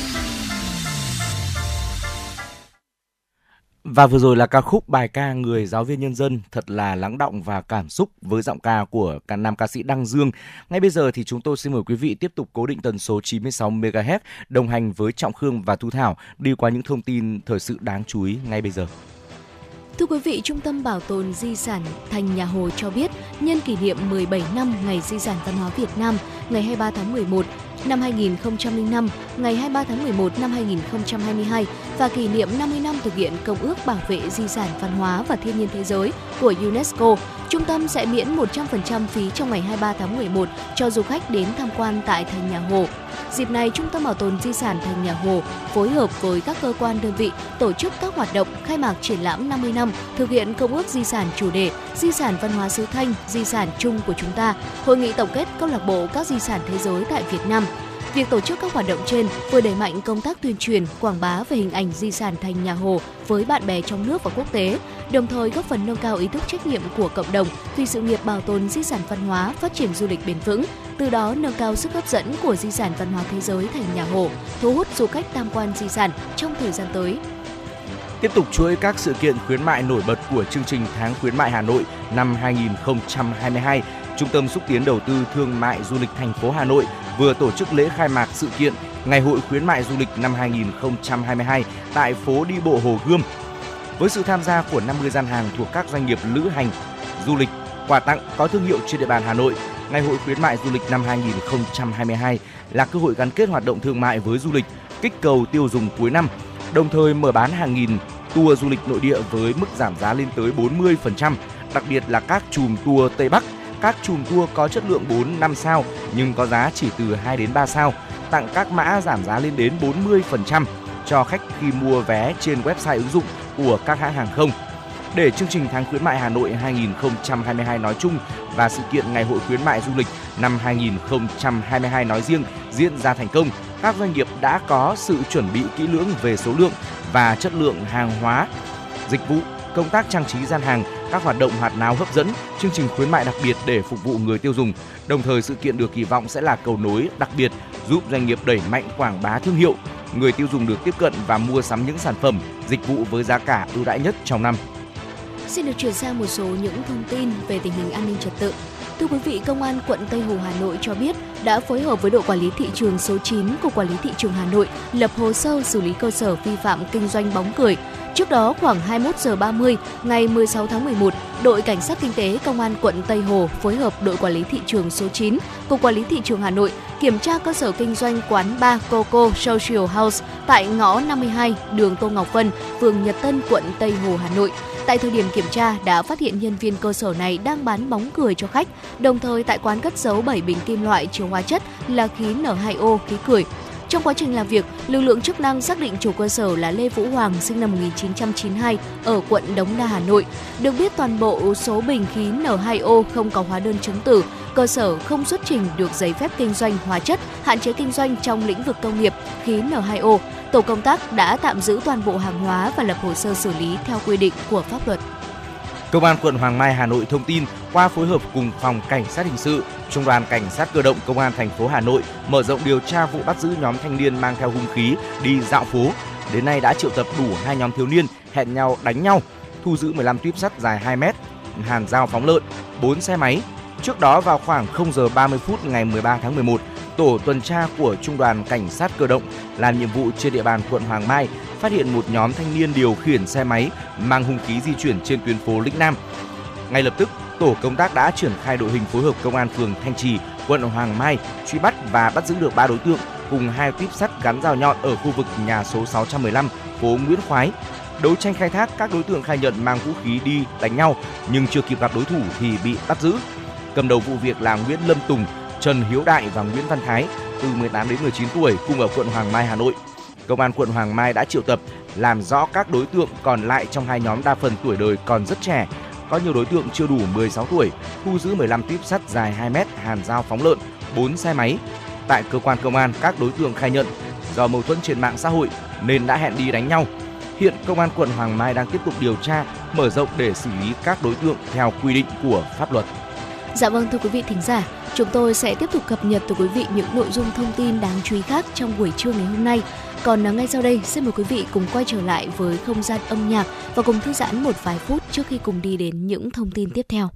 Và vừa rồi là ca khúc bài ca Người giáo viên nhân dân, thật là lắng động và cảm xúc với giọng ca của ca nam ca sĩ Đăng Dương. Ngay bây giờ thì chúng tôi xin mời quý vị tiếp tục cố định tần số 96 MHz đồng hành với Trọng Khương và Thu Thảo đi qua những thông tin thời sự đáng chú ý ngay bây giờ. Thưa quý vị, Trung tâm Bảo tồn Di sản Thành Nhà Hồ cho biết, nhân kỷ niệm 17 năm Ngày Di sản Văn hóa Việt Nam, ngày 23 tháng 11 năm 2005, ngày 23 tháng 11 năm 2022 và kỷ niệm 50 năm thực hiện Công ước Bảo vệ Di sản Văn hóa và Thiên nhiên Thế giới của UNESCO, Trung tâm sẽ miễn 100% phí trong ngày 23 tháng 11 cho du khách đến tham quan tại thành nhà Hồ. Dịp này, Trung tâm Bảo tồn Di sản Thành Nhà Hồ phối hợp với các cơ quan đơn vị tổ chức các hoạt động khai mạc triển lãm 50 năm thực hiện công ước di sản chủ đề Di sản văn hóa xứ Thanh, di sản chung của chúng ta, hội nghị tổng kết câu lạc bộ các di sản thế giới tại Việt Nam. Việc tổ chức các hoạt động trên vừa đẩy mạnh công tác tuyên truyền, quảng bá về hình ảnh di sản thành nhà Hồ với bạn bè trong nước và quốc tế, đồng thời góp phần nâng cao ý thức trách nhiệm của cộng đồng vì sự nghiệp bảo tồn di sản văn hóa, phát triển du lịch bền vững, từ đó nâng cao sức hấp dẫn của di sản văn hóa thế giới thành nhà Hồ, thu hút du khách tham quan di sản trong thời gian tới. Tiếp tục chuỗi các sự kiện khuyến mại nổi bật của chương trình tháng khuyến mại Hà Nội năm 2022, Trung tâm xúc tiến đầu tư thương mại du lịch thành phố Hà Nội vừa tổ chức lễ khai mạc sự kiện Ngày hội khuyến mại du lịch năm 2022 tại phố đi bộ Hồ Gươm. Với sự tham gia của 50 gian hàng thuộc các doanh nghiệp lữ hành, du lịch, quà tặng có thương hiệu trên địa bàn Hà Nội, Ngày hội khuyến mại du lịch năm 2022 là cơ hội gắn kết hoạt động thương mại với du lịch, kích cầu tiêu dùng cuối năm, đồng thời mở bán hàng nghìn tour du lịch nội địa với mức giảm giá lên tới 40%, đặc biệt là các chùm tour Tây Bắc, các chùm tour có chất lượng 4 5 sao nhưng có giá chỉ từ 2 đến 3 sao, tặng các mã giảm giá lên đến 40% cho khách khi mua vé trên website ứng dụng của các hãng hàng không. Để chương trình tháng khuyến mại Hà Nội 2022 nói chung và sự kiện Ngày hội khuyến mại du lịch năm 2022 nói riêng diễn ra thành công, các doanh nghiệp đã có sự chuẩn bị kỹ lưỡng về số lượng và chất lượng hàng hóa, dịch vụ, công tác trang trí gian hàng, các hoạt động hoạt náo hấp dẫn, chương trình khuyến mại đặc biệt để phục vụ người tiêu dùng. Đồng thời sự kiện được kỳ vọng sẽ là cầu nối đặc biệt giúp doanh nghiệp đẩy mạnh quảng bá thương hiệu, người tiêu dùng được tiếp cận và mua sắm những sản phẩm, dịch vụ với giá cả ưu đãi nhất trong năm. Xin được chuyển sang một số những thông tin về tình hình an ninh trật tự. Thưa quý vị, Công an quận Tây Hồ Hà Nội cho biết đã phối hợp với đội quản lý thị trường số 9 của Quản lý thị trường Hà Nội lập hồ sơ xử lý cơ sở vi phạm kinh doanh bóng cười. Trước đó khoảng 21 giờ 30 ngày 16 tháng 11, đội cảnh sát kinh tế Công an quận Tây Hồ phối hợp đội quản lý thị trường số 9 cục quản lý thị trường Hà Nội kiểm tra cơ sở kinh doanh quán bar Coco Social House tại ngõ 52 đường Tô Ngọc Vân, phường Nhật Tân, quận Tây Hồ, Hà Nội. Tại thời điểm kiểm tra đã phát hiện nhân viên cơ sở này đang bán bóng cười cho khách, đồng thời tại quán cất giấu 7 bình kim loại chứa hóa chất là khí N2O khí cười. Trong quá trình làm việc, lực lượng chức năng xác định chủ cơ sở là Lê Vũ Hoàng sinh năm 1992 ở quận Đống Đa, Hà Nội. Được biết toàn bộ số bình khí N2O không có hóa đơn chứng tử, cơ sở không xuất trình được giấy phép kinh doanh hóa chất, hạn chế kinh doanh trong lĩnh vực công nghiệp khí N2O. Tổ công tác đã tạm giữ toàn bộ hàng hóa và lập hồ sơ xử lý theo quy định của pháp luật. Công an quận Hoàng Mai Hà Nội thông tin qua phối hợp cùng phòng cảnh sát hình sự, trung đoàn cảnh sát cơ động công an thành phố Hà Nội mở rộng điều tra vụ bắt giữ nhóm thanh niên mang theo hung khí đi dạo phố. Đến nay đã triệu tập đủ hai nhóm thiếu niên hẹn nhau đánh nhau, thu giữ 15 tuyếp sắt dài 2 mét, hàn dao phóng lợn, 4 xe máy. Trước đó vào khoảng 0 giờ 30 phút ngày 13 tháng 11, tổ tuần tra của trung đoàn cảnh sát cơ động làm nhiệm vụ trên địa bàn quận Hoàng Mai phát hiện một nhóm thanh niên điều khiển xe máy mang hung khí di chuyển trên tuyến phố Lĩnh Nam. Ngay lập tức, tổ công tác đã triển khai đội hình phối hợp công an phường Thanh Trì, quận Hoàng Mai truy bắt và bắt giữ được ba đối tượng cùng hai tuyếp sắt gắn dao nhọn ở khu vực nhà số 615, phố Nguyễn Khoái. Đấu tranh khai thác, các đối tượng khai nhận mang vũ khí đi đánh nhau nhưng chưa kịp gặp đối thủ thì bị bắt giữ. Cầm đầu vụ việc là Nguyễn Lâm Tùng, Trần Hiếu Đại và Nguyễn Văn Thái, từ 18 đến 19 tuổi, cùng ở quận Hoàng Mai, Hà Nội. Công an quận Hoàng Mai đã triệu tập làm rõ các đối tượng còn lại trong hai nhóm đa phần tuổi đời còn rất trẻ. Có nhiều đối tượng chưa đủ 16 tuổi, thu giữ 15 tuyếp sắt dài 2 mét, hàn dao phóng lợn, 4 xe máy. Tại cơ quan công an, các đối tượng khai nhận do mâu thuẫn trên mạng xã hội nên đã hẹn đi đánh nhau. Hiện công an quận Hoàng Mai đang tiếp tục điều tra, mở rộng để xử lý các đối tượng theo quy định của pháp luật. Dạ vâng thưa quý vị thính giả, chúng tôi sẽ tiếp tục cập nhật tới quý vị những nội dung thông tin đáng chú ý khác trong buổi trưa ngày hôm nay. Còn à, ngay sau đây, xin mời quý vị cùng quay trở lại với không gian âm nhạc và cùng thư giãn một vài phút trước khi cùng đi đến những thông tin tiếp theo.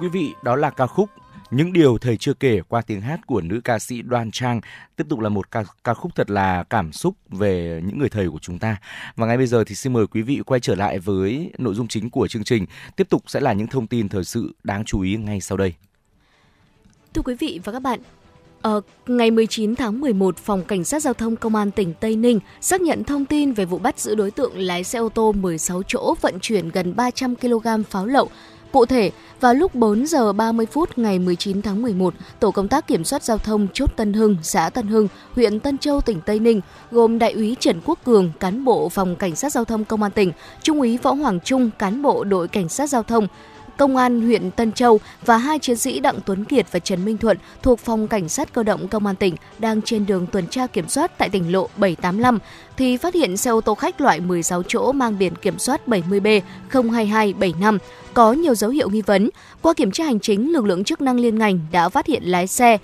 Quý vị, đó là ca khúc những điều thầy chưa kể qua tiếng hát của nữ ca sĩ Đoan Trang tiếp tục là một ca, ca khúc thật là cảm xúc về những người thầy của chúng ta. Và ngay bây giờ thì xin mời quý vị quay trở lại với nội dung chính của chương trình. Tiếp tục sẽ là những thông tin thời sự đáng chú ý ngay sau đây. Thưa quý vị và các bạn, ở ngày 19 tháng 11, Phòng Cảnh sát Giao thông Công an tỉnh Tây Ninh xác nhận thông tin về vụ bắt giữ đối tượng lái xe ô tô 16 chỗ vận chuyển gần 300 kg pháo lậu. Cụ thể, vào lúc 4 giờ 30 phút ngày 19 tháng 11, tổ công tác kiểm soát giao thông chốt Tân Hưng, xã Tân Hưng, huyện Tân Châu, tỉnh Tây Ninh, gồm đại úy Trần Quốc Cường, cán bộ phòng cảnh sát giao thông công an tỉnh, trung úy Võ Hoàng Trung, cán bộ đội cảnh sát giao thông, Công an huyện Tân Châu và hai chiến sĩ Đặng Tuấn Kiệt và Trần Minh Thuận thuộc phòng cảnh sát cơ động công an tỉnh đang trên đường tuần tra kiểm soát tại tỉnh lộ 785 thì phát hiện xe ô tô khách loại 16 chỗ mang biển kiểm soát 70B 02275 có nhiều dấu hiệu nghi vấn. Qua kiểm tra hành chính, lực lượng chức năng liên ngành đã phát hiện lái xe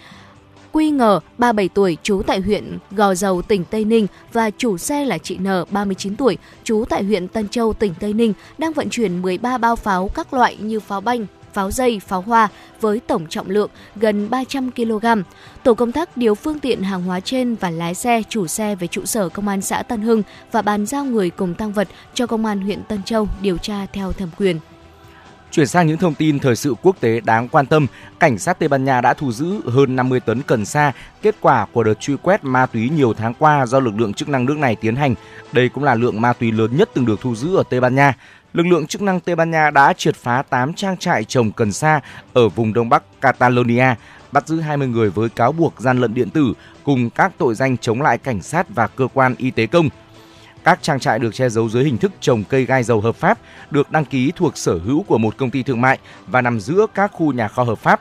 Quy ngờ 37 tuổi trú tại huyện Gò Dầu tỉnh Tây Ninh và chủ xe là chị N 39 tuổi trú tại huyện Tân Châu tỉnh Tây Ninh đang vận chuyển 13 bao pháo các loại như pháo banh, pháo dây, pháo hoa với tổng trọng lượng gần 300 kg. Tổ công tác điều phương tiện hàng hóa trên và lái xe, chủ xe về trụ sở công an xã Tân Hưng và bàn giao người cùng tăng vật cho công an huyện Tân Châu điều tra theo thẩm quyền. Chuyển sang những thông tin thời sự quốc tế đáng quan tâm, cảnh sát Tây Ban Nha đã thu giữ hơn 50 tấn cần sa, kết quả của đợt truy quét ma túy nhiều tháng qua do lực lượng chức năng nước này tiến hành. Đây cũng là lượng ma túy lớn nhất từng được thu giữ ở Tây Ban Nha. Lực lượng chức năng Tây Ban Nha đã triệt phá 8 trang trại trồng cần sa ở vùng đông bắc Catalonia, bắt giữ 20 người với cáo buộc gian lận điện tử cùng các tội danh chống lại cảnh sát và cơ quan y tế công. Các trang trại được che giấu dưới hình thức trồng cây gai dầu hợp pháp, được đăng ký thuộc sở hữu của một công ty thương mại và nằm giữa các khu nhà kho hợp pháp.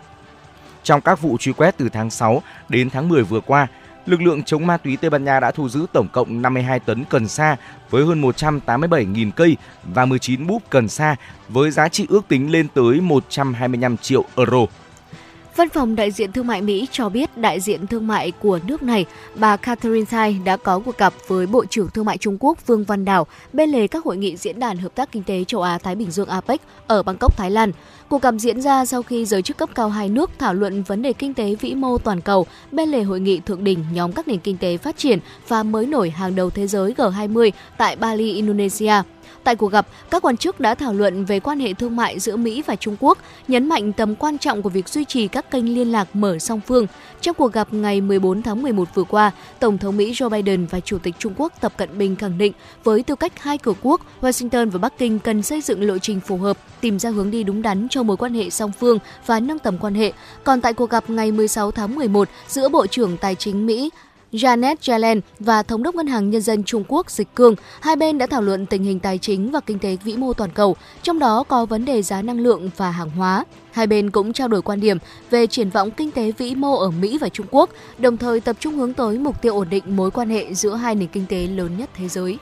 Trong các vụ truy quét từ tháng 6 đến tháng 10 vừa qua, lực lượng chống ma túy Tây Ban Nha đã thu giữ tổng cộng 52 tấn cần sa với hơn 187.000 cây và 19 búp cần sa với giá trị ước tính lên tới 125 triệu euro. Văn phòng đại diện thương mại Mỹ cho biết đại diện thương mại của nước này, bà Catherine Tai đã có cuộc gặp với Bộ trưởng Thương mại Trung Quốc Vương Văn Đào bên lề các hội nghị diễn đàn hợp tác kinh tế châu Á Thái Bình Dương APEC ở Bangkok, Thái Lan. Cuộc gặp diễn ra sau khi giới chức cấp cao hai nước thảo luận vấn đề kinh tế vĩ mô toàn cầu bên lề hội nghị thượng đỉnh nhóm các nền kinh tế phát triển và mới nổi hàng đầu thế giới G20 tại Bali, Indonesia. Tại cuộc gặp, các quan chức đã thảo luận về quan hệ thương mại giữa Mỹ và Trung Quốc, nhấn mạnh tầm quan trọng của việc duy trì các kênh liên lạc mở song phương. Trong cuộc gặp ngày 14 tháng 11 vừa qua, Tổng thống Mỹ Joe Biden và Chủ tịch Trung Quốc Tập Cận Bình khẳng định với tư cách hai cường quốc, Washington và Bắc Kinh cần xây dựng lộ trình phù hợp, tìm ra hướng đi đúng đắn cho mối quan hệ song phương và nâng tầm quan hệ. Còn tại cuộc gặp ngày 16 tháng 11 giữa Bộ trưởng Tài chính Mỹ Janet Yellen và Thống đốc Ngân hàng Nhân dân Trung Quốc Dịch Cương, hai bên đã thảo luận tình hình tài chính và kinh tế vĩ mô toàn cầu, trong đó có vấn đề giá năng lượng và hàng hóa. Hai bên cũng trao đổi quan điểm về triển vọng kinh tế vĩ mô ở Mỹ và Trung Quốc, đồng thời tập trung hướng tới mục tiêu ổn định mối quan hệ giữa hai nền kinh tế lớn nhất thế giới.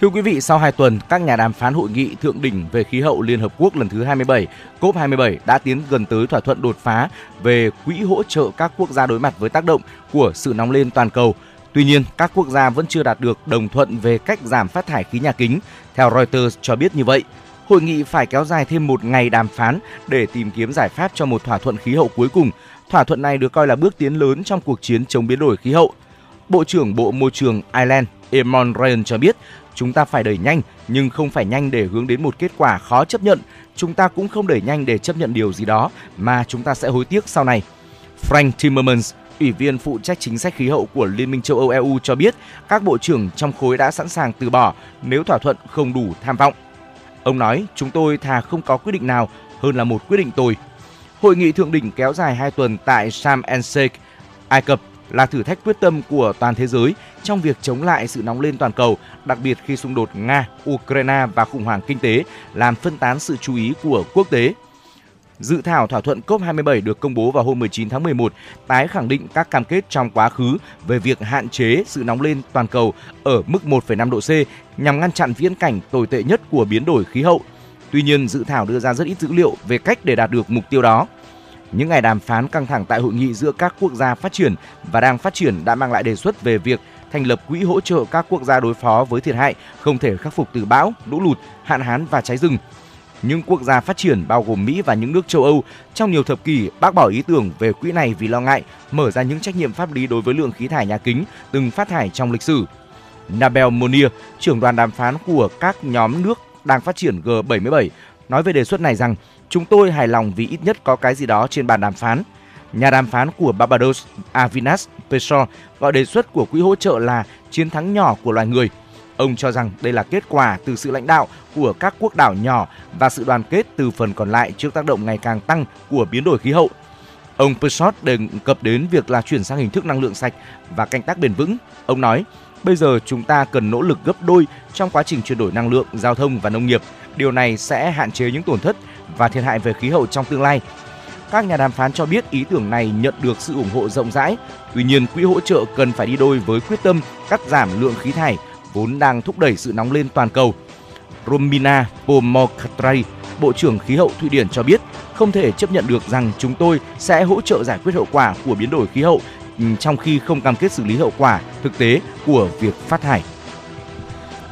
Thưa quý vị, sau 2 tuần, các nhà đàm phán hội nghị thượng đỉnh về khí hậu Liên Hợp Quốc lần thứ 27, COP27 đã tiến gần tới thỏa thuận đột phá về quỹ hỗ trợ các quốc gia đối mặt với tác động của sự nóng lên toàn cầu. Tuy nhiên, các quốc gia vẫn chưa đạt được đồng thuận về cách giảm phát thải khí nhà kính. Theo Reuters cho biết như vậy, hội nghị phải kéo dài thêm một ngày đàm phán để tìm kiếm giải pháp cho một thỏa thuận khí hậu cuối cùng. Thỏa thuận này được coi là bước tiến lớn trong cuộc chiến chống biến đổi khí hậu. Bộ trưởng Bộ Môi trường Ireland Eamon Ryan cho biết Chúng ta phải đẩy nhanh nhưng không phải nhanh để hướng đến một kết quả khó chấp nhận. Chúng ta cũng không đẩy nhanh để chấp nhận điều gì đó mà chúng ta sẽ hối tiếc sau này. Frank Timmermans, Ủy viên phụ trách chính sách khí hậu của Liên minh châu Âu EU cho biết các bộ trưởng trong khối đã sẵn sàng từ bỏ nếu thỏa thuận không đủ tham vọng. Ông nói, chúng tôi thà không có quyết định nào hơn là một quyết định tồi. Hội nghị thượng đỉnh kéo dài 2 tuần tại Sharm el Sheikh, Ai Cập là thử thách quyết tâm của toàn thế giới trong việc chống lại sự nóng lên toàn cầu, đặc biệt khi xung đột Nga, Ukraine và khủng hoảng kinh tế làm phân tán sự chú ý của quốc tế. Dự thảo thỏa thuận COP27 được công bố vào hôm 19 tháng 11, tái khẳng định các cam kết trong quá khứ về việc hạn chế sự nóng lên toàn cầu ở mức 1,5 độ C nhằm ngăn chặn viễn cảnh tồi tệ nhất của biến đổi khí hậu. Tuy nhiên, dự thảo đưa ra rất ít dữ liệu về cách để đạt được mục tiêu đó. Những ngày đàm phán căng thẳng tại hội nghị giữa các quốc gia phát triển và đang phát triển đã mang lại đề xuất về việc thành lập quỹ hỗ trợ các quốc gia đối phó với thiệt hại không thể khắc phục từ bão, lũ lụt, hạn hán và cháy rừng. Những quốc gia phát triển bao gồm Mỹ và những nước châu Âu trong nhiều thập kỷ bác bỏ ý tưởng về quỹ này vì lo ngại mở ra những trách nhiệm pháp lý đối với lượng khí thải nhà kính từng phát thải trong lịch sử. Nabel Monier, trưởng đoàn đàm phán của các nhóm nước đang phát triển G77, nói về đề xuất này rằng chúng tôi hài lòng vì ít nhất có cái gì đó trên bàn đàm phán. Nhà đàm phán của Barbados Avinas Pesor gọi đề xuất của quỹ hỗ trợ là chiến thắng nhỏ của loài người. Ông cho rằng đây là kết quả từ sự lãnh đạo của các quốc đảo nhỏ và sự đoàn kết từ phần còn lại trước tác động ngày càng tăng của biến đổi khí hậu. Ông Pesot đề cập đến việc là chuyển sang hình thức năng lượng sạch và canh tác bền vững. Ông nói, bây giờ chúng ta cần nỗ lực gấp đôi trong quá trình chuyển đổi năng lượng, giao thông và nông nghiệp. Điều này sẽ hạn chế những tổn thất và thiệt hại về khí hậu trong tương lai. Các nhà đàm phán cho biết ý tưởng này nhận được sự ủng hộ rộng rãi. Tuy nhiên, quỹ hỗ trợ cần phải đi đôi với quyết tâm cắt giảm lượng khí thải vốn đang thúc đẩy sự nóng lên toàn cầu. Romina Pomokattrai, Bộ trưởng Khí hậu Thụy Điển cho biết không thể chấp nhận được rằng chúng tôi sẽ hỗ trợ giải quyết hậu quả của biến đổi khí hậu ừ, trong khi không cam kết xử lý hậu quả thực tế của việc phát thải.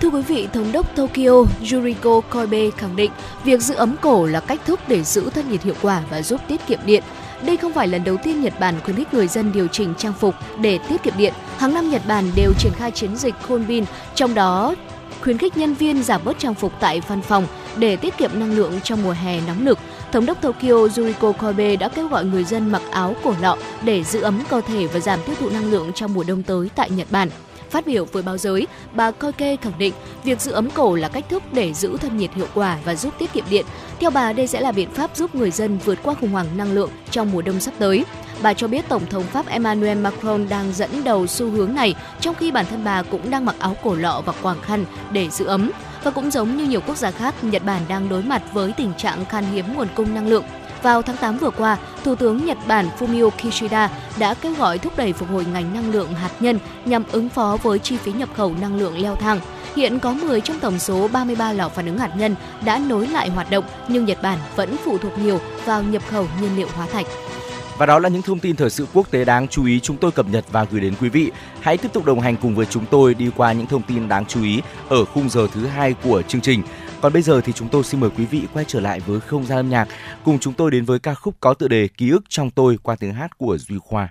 Thưa quý vị, Thống đốc Tokyo Yuriko Koibe khẳng định việc giữ ấm cổ là cách thức để giữ thân nhiệt hiệu quả và giúp tiết kiệm điện. Đây không phải lần đầu tiên Nhật Bản khuyến khích người dân điều chỉnh trang phục để tiết kiệm điện. Hàng năm Nhật Bản đều triển khai chiến dịch Konbin, trong đó khuyến khích nhân viên giảm bớt trang phục tại văn phòng để tiết kiệm năng lượng trong mùa hè nóng nực. Thống đốc Tokyo Yuriko Koibe đã kêu gọi người dân mặc áo cổ lọ để giữ ấm cơ thể và giảm tiêu thụ năng lượng trong mùa đông tới tại Nhật Bản. Phát biểu với báo giới, bà Koike khẳng định việc giữ ấm cổ là cách thức để giữ thân nhiệt hiệu quả và giúp tiết kiệm điện. Theo bà, đây sẽ là biện pháp giúp người dân vượt qua khủng hoảng năng lượng trong mùa đông sắp tới. Bà cho biết Tổng thống Pháp Emmanuel Macron đang dẫn đầu xu hướng này, trong khi bản thân bà cũng đang mặc áo cổ lọ và quàng khăn để giữ ấm. Và cũng giống như nhiều quốc gia khác, Nhật Bản đang đối mặt với tình trạng khan hiếm nguồn cung năng lượng. Vào tháng 8 vừa qua, Thủ tướng Nhật Bản Fumio Kishida đã kêu gọi thúc đẩy phục hồi ngành năng lượng hạt nhân nhằm ứng phó với chi phí nhập khẩu năng lượng leo thang. Hiện có 10 trong tổng số 33 lò phản ứng hạt nhân đã nối lại hoạt động, nhưng Nhật Bản vẫn phụ thuộc nhiều vào nhập khẩu nhiên liệu hóa thạch. Và đó là những thông tin thời sự quốc tế đáng chú ý chúng tôi cập nhật và gửi đến quý vị. Hãy tiếp tục đồng hành cùng với chúng tôi đi qua những thông tin đáng chú ý ở khung giờ thứ hai của chương trình. Còn bây giờ thì chúng tôi xin mời quý vị quay trở lại với không gian âm nhạc, cùng chúng tôi đến với ca khúc có tựa đề Ký ức trong tôi qua tiếng hát của Duy Khoa.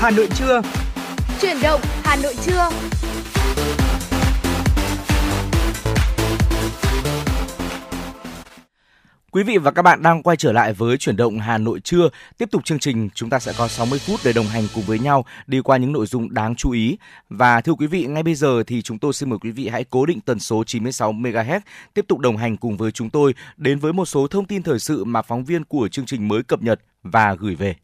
Hà Nội trưa. Chuyển động Hà Nội trưa. Quý vị và các bạn đang quay trở lại với chuyển động Hà Nội trưa. Tiếp tục chương trình, chúng ta sẽ có 60 phút để đồng hành cùng với nhau đi qua những nội dung đáng chú ý. Và thưa quý vị, ngay bây giờ thì chúng tôi xin mời quý vị hãy cố định tần số 96 MHz tiếp tục đồng hành cùng với chúng tôi đến với một số thông tin thời sự mà phóng viên của chương trình mới cập nhật và gửi về.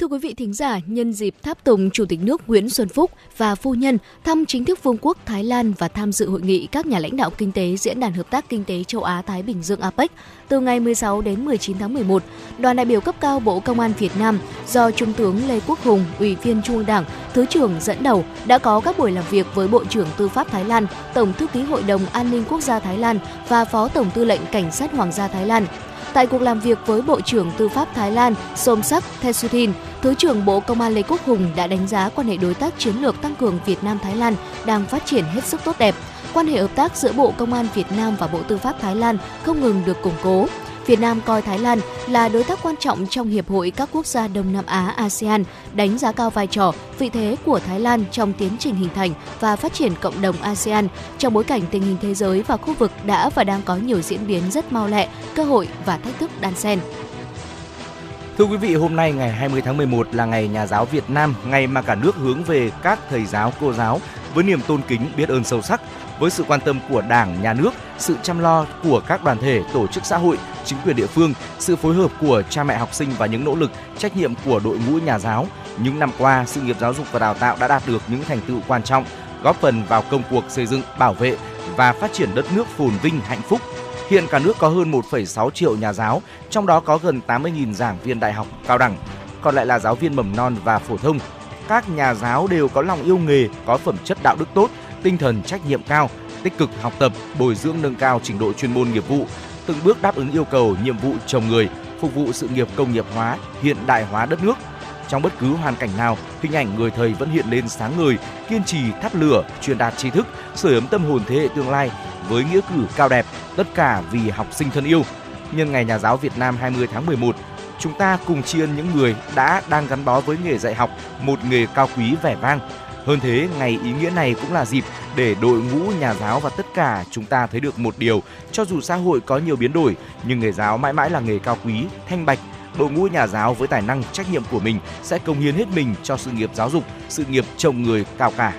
Thưa quý vị thính giả, nhân dịp tháp tùng Chủ tịch nước Nguyễn Xuân Phúc và phu nhân thăm chính thức Vương quốc Thái Lan và tham dự hội nghị các nhà lãnh đạo kinh tế Diễn đàn Hợp tác Kinh tế Châu Á-Thái Bình Dương APEC từ ngày 16 đến 19 tháng 11, đoàn đại biểu cấp cao Bộ Công an Việt Nam do Trung tướng Lê Quốc Hùng, Ủy viên Trung ương Đảng, Thứ trưởng dẫn đầu đã có các buổi làm việc với Bộ trưởng Tư pháp Thái Lan, Tổng thư ký Hội đồng An ninh Quốc gia Thái Lan và Phó Tổng tư lệnh Cảnh sát Hoàng gia Thái Lan. Tại cuộc làm việc với Bộ trưởng Tư pháp Thái Lan Somsak Thesuthin, Thứ trưởng Bộ Công an Lê Quốc Hùng đã đánh giá quan hệ đối tác chiến lược tăng cường Việt Nam Thái Lan đang phát triển hết sức tốt đẹp. Quan hệ hợp tác giữa Bộ Công an Việt Nam và Bộ Tư pháp Thái Lan không ngừng được củng cố. Việt Nam coi Thái Lan là đối tác quan trọng trong Hiệp hội các quốc gia Đông Nam Á ASEAN, đánh giá cao vai trò, vị thế của Thái Lan trong tiến trình hình thành và phát triển cộng đồng ASEAN trong bối cảnh tình hình thế giới và khu vực đã và đang có nhiều diễn biến rất mau lẹ, cơ hội và thách thức đan xen. Thưa quý vị, hôm nay ngày 20 tháng 11 là ngày Nhà giáo Việt Nam, ngày mà cả nước hướng về các thầy giáo, cô giáo với niềm tôn kính, biết ơn sâu sắc, với sự quan tâm của Đảng, Nhà nước, sự chăm lo của các đoàn thể, tổ chức xã hội, chính quyền địa phương, sự phối hợp của cha mẹ học sinh và những nỗ lực, trách nhiệm của đội ngũ nhà giáo. Những năm qua, sự nghiệp giáo dục và đào tạo đã đạt được những thành tựu quan trọng, góp phần vào công cuộc xây dựng, bảo vệ và phát triển đất nước phồn vinh, hạnh phúc. Hiện cả nước có hơn 1,6 triệu nhà giáo, trong đó có gần 80.000 giảng viên đại học, cao đẳng, còn lại là giáo viên mầm non và phổ thông. Các nhà giáo đều có lòng yêu nghề, có phẩm chất đạo đức tốt, tinh thần trách nhiệm cao, tích cực học tập, bồi dưỡng nâng cao trình độ chuyên môn nghiệp vụ, từng bước đáp ứng yêu cầu nhiệm vụ chồng người, phục vụ sự nghiệp công nghiệp hóa, hiện đại hóa đất nước. Trong bất cứ hoàn cảnh nào, hình ảnh người thầy vẫn hiện lên sáng ngời, kiên trì thắp lửa, truyền đạt tri thức, sưởi ấm tâm hồn thế hệ tương lai với nghĩa cử cao đẹp, tất cả vì học sinh thân yêu. Nhân ngày Nhà giáo Việt Nam 20 tháng 11, chúng ta cùng tri ân những người đã đang gắn bó với nghề dạy học, một nghề cao quý vẻ vang. Hơn thế, ngày ý nghĩa này cũng là dịp để đội ngũ nhà giáo và tất cả chúng ta thấy được một điều, cho dù xã hội có nhiều biến đổi, nhưng nghề giáo mãi mãi là nghề cao quý, thanh bạch, đội ngũ nhà giáo với tài năng trách nhiệm của mình sẽ công hiến hết mình cho sự nghiệp giáo dục, sự nghiệp chồng người cao cả.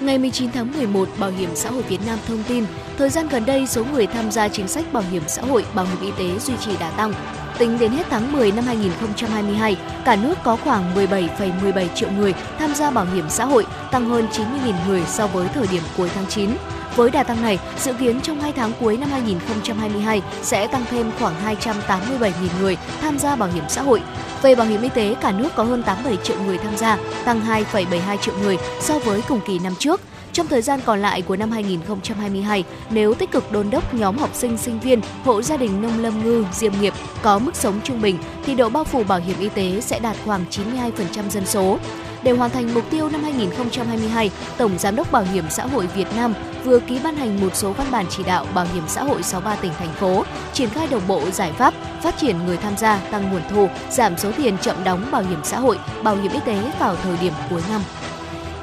Ngày 19 tháng 11, Bảo hiểm xã hội Việt Nam thông tin, thời gian gần đây số người tham gia chính sách bảo hiểm xã hội, bảo hiểm y tế duy trì đà tăng. Tính đến hết tháng 10 năm 2022, cả nước có khoảng 17,17 triệu người tham gia bảo hiểm xã hội, tăng hơn 90.000 người so với thời điểm cuối tháng 9. Với đà tăng này, dự kiến trong 2 tháng cuối năm 2022 sẽ tăng thêm khoảng 287.000 người tham gia bảo hiểm xã hội. Về bảo hiểm y tế, cả nước có hơn 87 triệu người tham gia, tăng 2,72 triệu người so với cùng kỳ năm trước. Trong thời gian còn lại của năm 2022, nếu tích cực đôn đốc nhóm học sinh sinh viên, hộ gia đình nông lâm ngư, diêm nghiệp có mức sống trung bình thì độ bao phủ bảo hiểm y tế sẽ đạt khoảng 92% dân số. Để hoàn thành mục tiêu năm 2022, Tổng Giám đốc Bảo hiểm xã hội Việt Nam vừa ký ban hành một số văn bản chỉ đạo bảo hiểm xã hội 63 tỉnh thành phố, triển khai đồng bộ giải pháp phát triển người tham gia, tăng nguồn thu, giảm số tiền chậm đóng bảo hiểm xã hội, bảo hiểm y tế vào thời điểm cuối năm.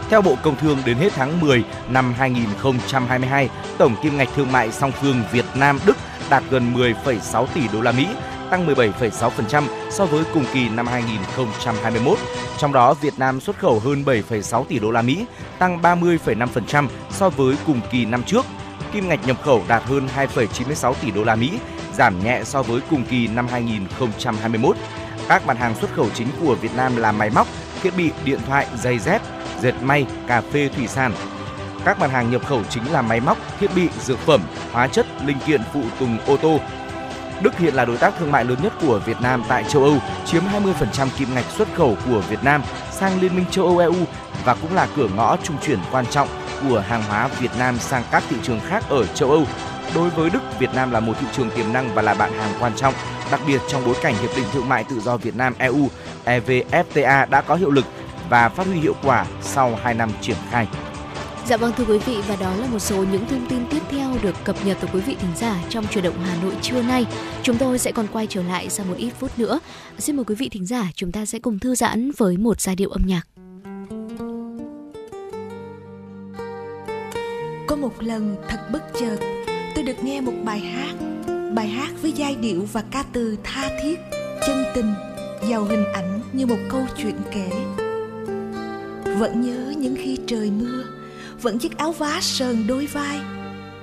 Theo Bộ Công Thương, đến hết tháng 10 năm 2022, tổng kim ngạch thương mại song phương Việt Nam Đức đạt gần 10,6 tỷ đô la Mỹ, tăng 17,6% so với cùng kỳ năm 2021. Trong đó, Việt Nam xuất khẩu hơn 7,6 tỷ đô la Mỹ, tăng 30,5% so với cùng kỳ năm trước. Kim ngạch nhập khẩu đạt hơn 2,96 tỷ đô la Mỹ, giảm nhẹ so với cùng kỳ năm 2021. Các mặt hàng xuất khẩu chính của Việt Nam là máy móc, thiết bị, điện thoại, giày dép, dệt may, cà phê, thủy sản. Các mặt hàng nhập khẩu chính là máy móc, thiết bị, dược phẩm, hóa chất, linh kiện phụ tùng ô tô. Đức hiện là đối tác thương mại lớn nhất của Việt Nam tại châu Âu, chiếm 20% kim ngạch xuất khẩu của Việt Nam sang Liên minh châu Âu EU và cũng là cửa ngõ trung chuyển quan trọng của hàng hóa Việt Nam sang các thị trường khác ở châu Âu. Đối với Đức, Việt Nam là một thị trường tiềm năng và là bạn hàng quan trọng, đặc biệt trong bối cảnh Hiệp định Thương mại Tự do Việt Nam EU EVFTA đã có hiệu lực và phát huy hiệu quả sau 2 năm triển khai. Dạ vâng thưa quý vị và đó là một số những thông tin tiếp theo được cập nhật từ quý vị thính giả trong chuyển động Hà Nội trưa nay. Chúng tôi sẽ còn quay trở lại sau một ít phút nữa. Xin mời quý vị thính giả chúng ta sẽ cùng thư giãn với một giai điệu âm nhạc. Có một lần thật bất chợt, tôi được nghe một bài hát. Bài hát với giai điệu và ca từ tha thiết, chân tình, giàu hình ảnh như một câu chuyện kể. Vẫn nhớ những khi trời mưa, vẫn chiếc áo vá sờn đôi vai,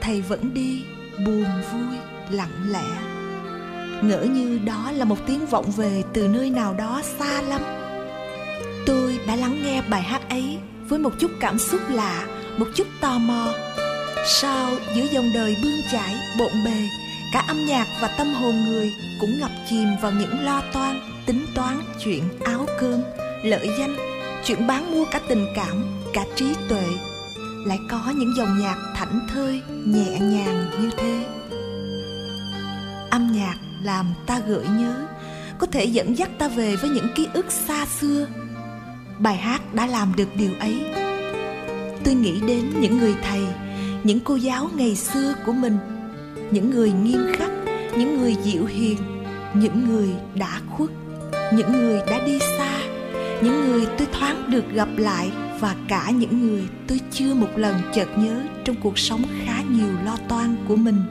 thầy vẫn đi buồn vui lặng lẽ. Ngỡ như đó là một tiếng vọng về từ nơi nào đó xa lắm, tôi đã lắng nghe bài hát ấy với một chút cảm xúc lạ một chút tò mò. Sao giữa dòng đời bươn chải bộn bề cả âm nhạc và tâm hồn người cũng ngập chìm vào những lo toan tính toán chuyện áo cơm lợi danh chuyện bán mua cả tình cảm cả trí tuệ lại có những dòng nhạc thảnh thơi, nhẹ nhàng như thế. Âm nhạc làm ta gợi nhớ, có thể dẫn dắt ta về với những ký ức xa xưa. Bài hát đã làm được điều ấy. Tôi nghĩ đến những người thầy, những cô giáo ngày xưa của mình, những người nghiêm khắc, những người dịu hiền, những người đã khuất, những người đã đi xa, những người tôi thoáng được gặp lại và cả những người tôi chưa một lần chợt nhớ trong cuộc sống khá nhiều lo toan của mình.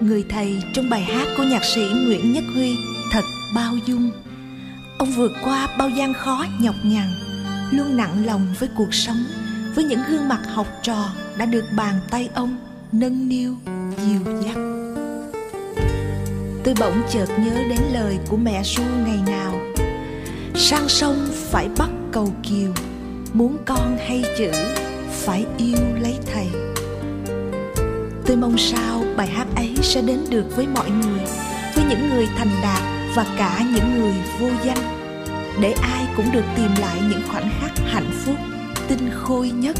Người thầy trong bài hát của nhạc sĩ nguyễn nhất huy, thật bao dung. Ông vượt qua bao gian khó nhọc nhằn, luôn nặng lòng với cuộc sống, với những gương mặt học trò đã được bàn tay ông nâng niu dìu dắt tôi bỗng chợt nhớ đến lời của mẹ ru ngày nào. Sang sông phải bắt cầu kiều, muốn con hay chữ phải yêu lấy thầy. Tôi mong sao bài hát ấy sẽ đến được với mọi người, với những người thành đạt và cả những người vô danh. Để ai cũng được tìm lại những khoảnh khắc hạnh phúc, tinh khôi nhất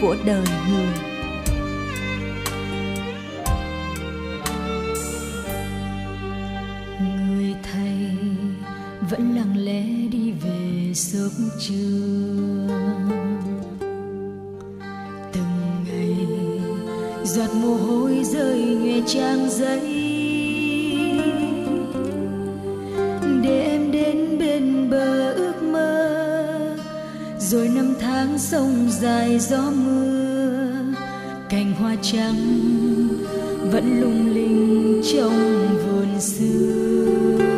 của đời người người. Về trường từng ngày giọt mồ hôi rơi nhòe trang giấy. Để em đến bên bờ ước mơ, rồi năm tháng sông dài gió mưa. Cành hoa trắng vẫn lung linh trong vườn xưa.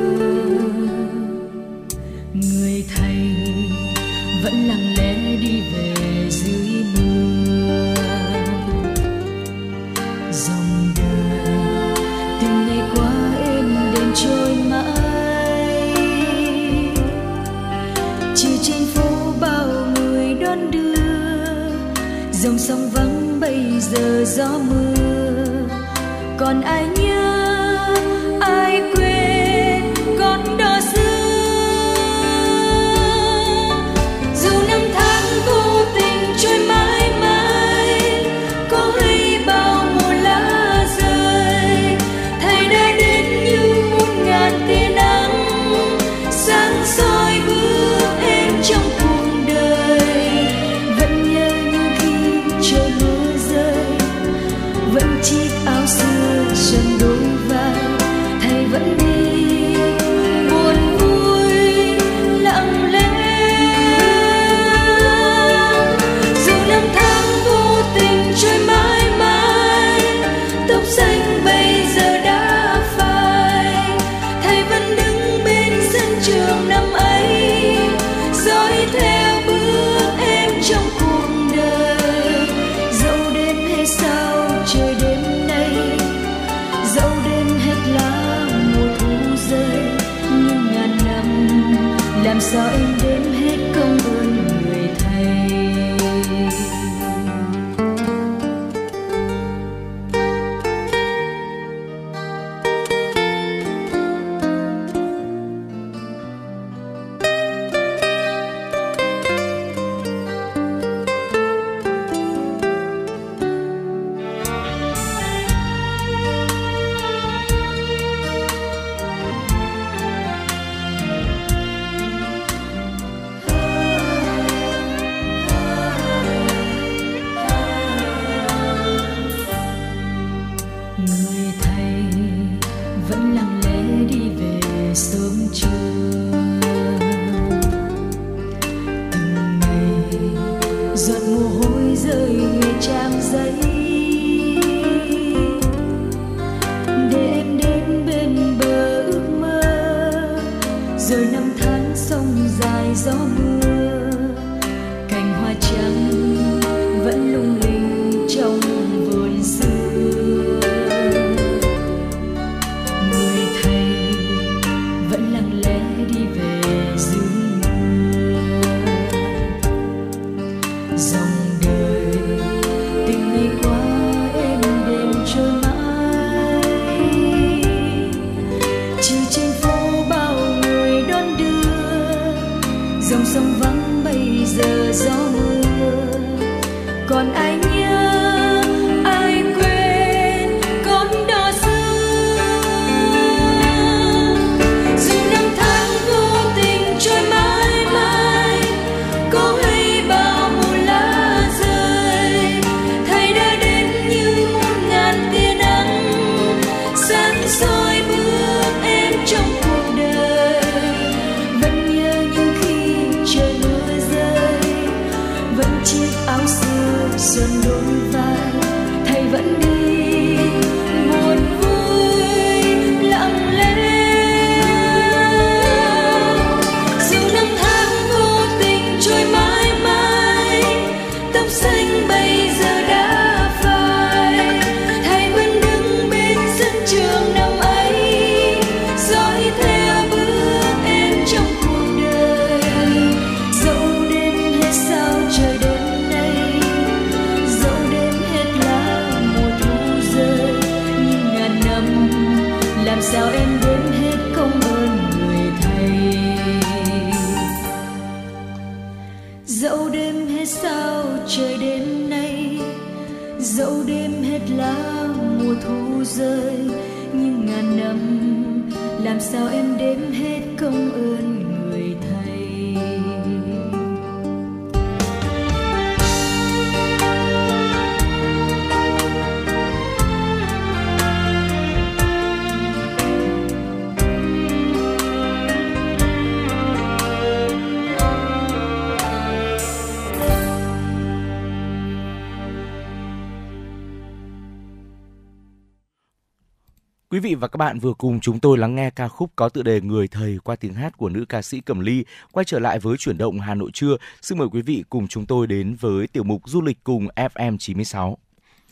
Các bạn vừa cùng chúng tôi lắng nghe ca khúc có tựa đề Người thầy qua tiếng hát của nữ ca sĩ Cẩm Ly. Quay trở lại với chuyển động Hà Nội trưa, xin mời quý vị cùng chúng tôi đến với tiểu mục du lịch cùng FM 96.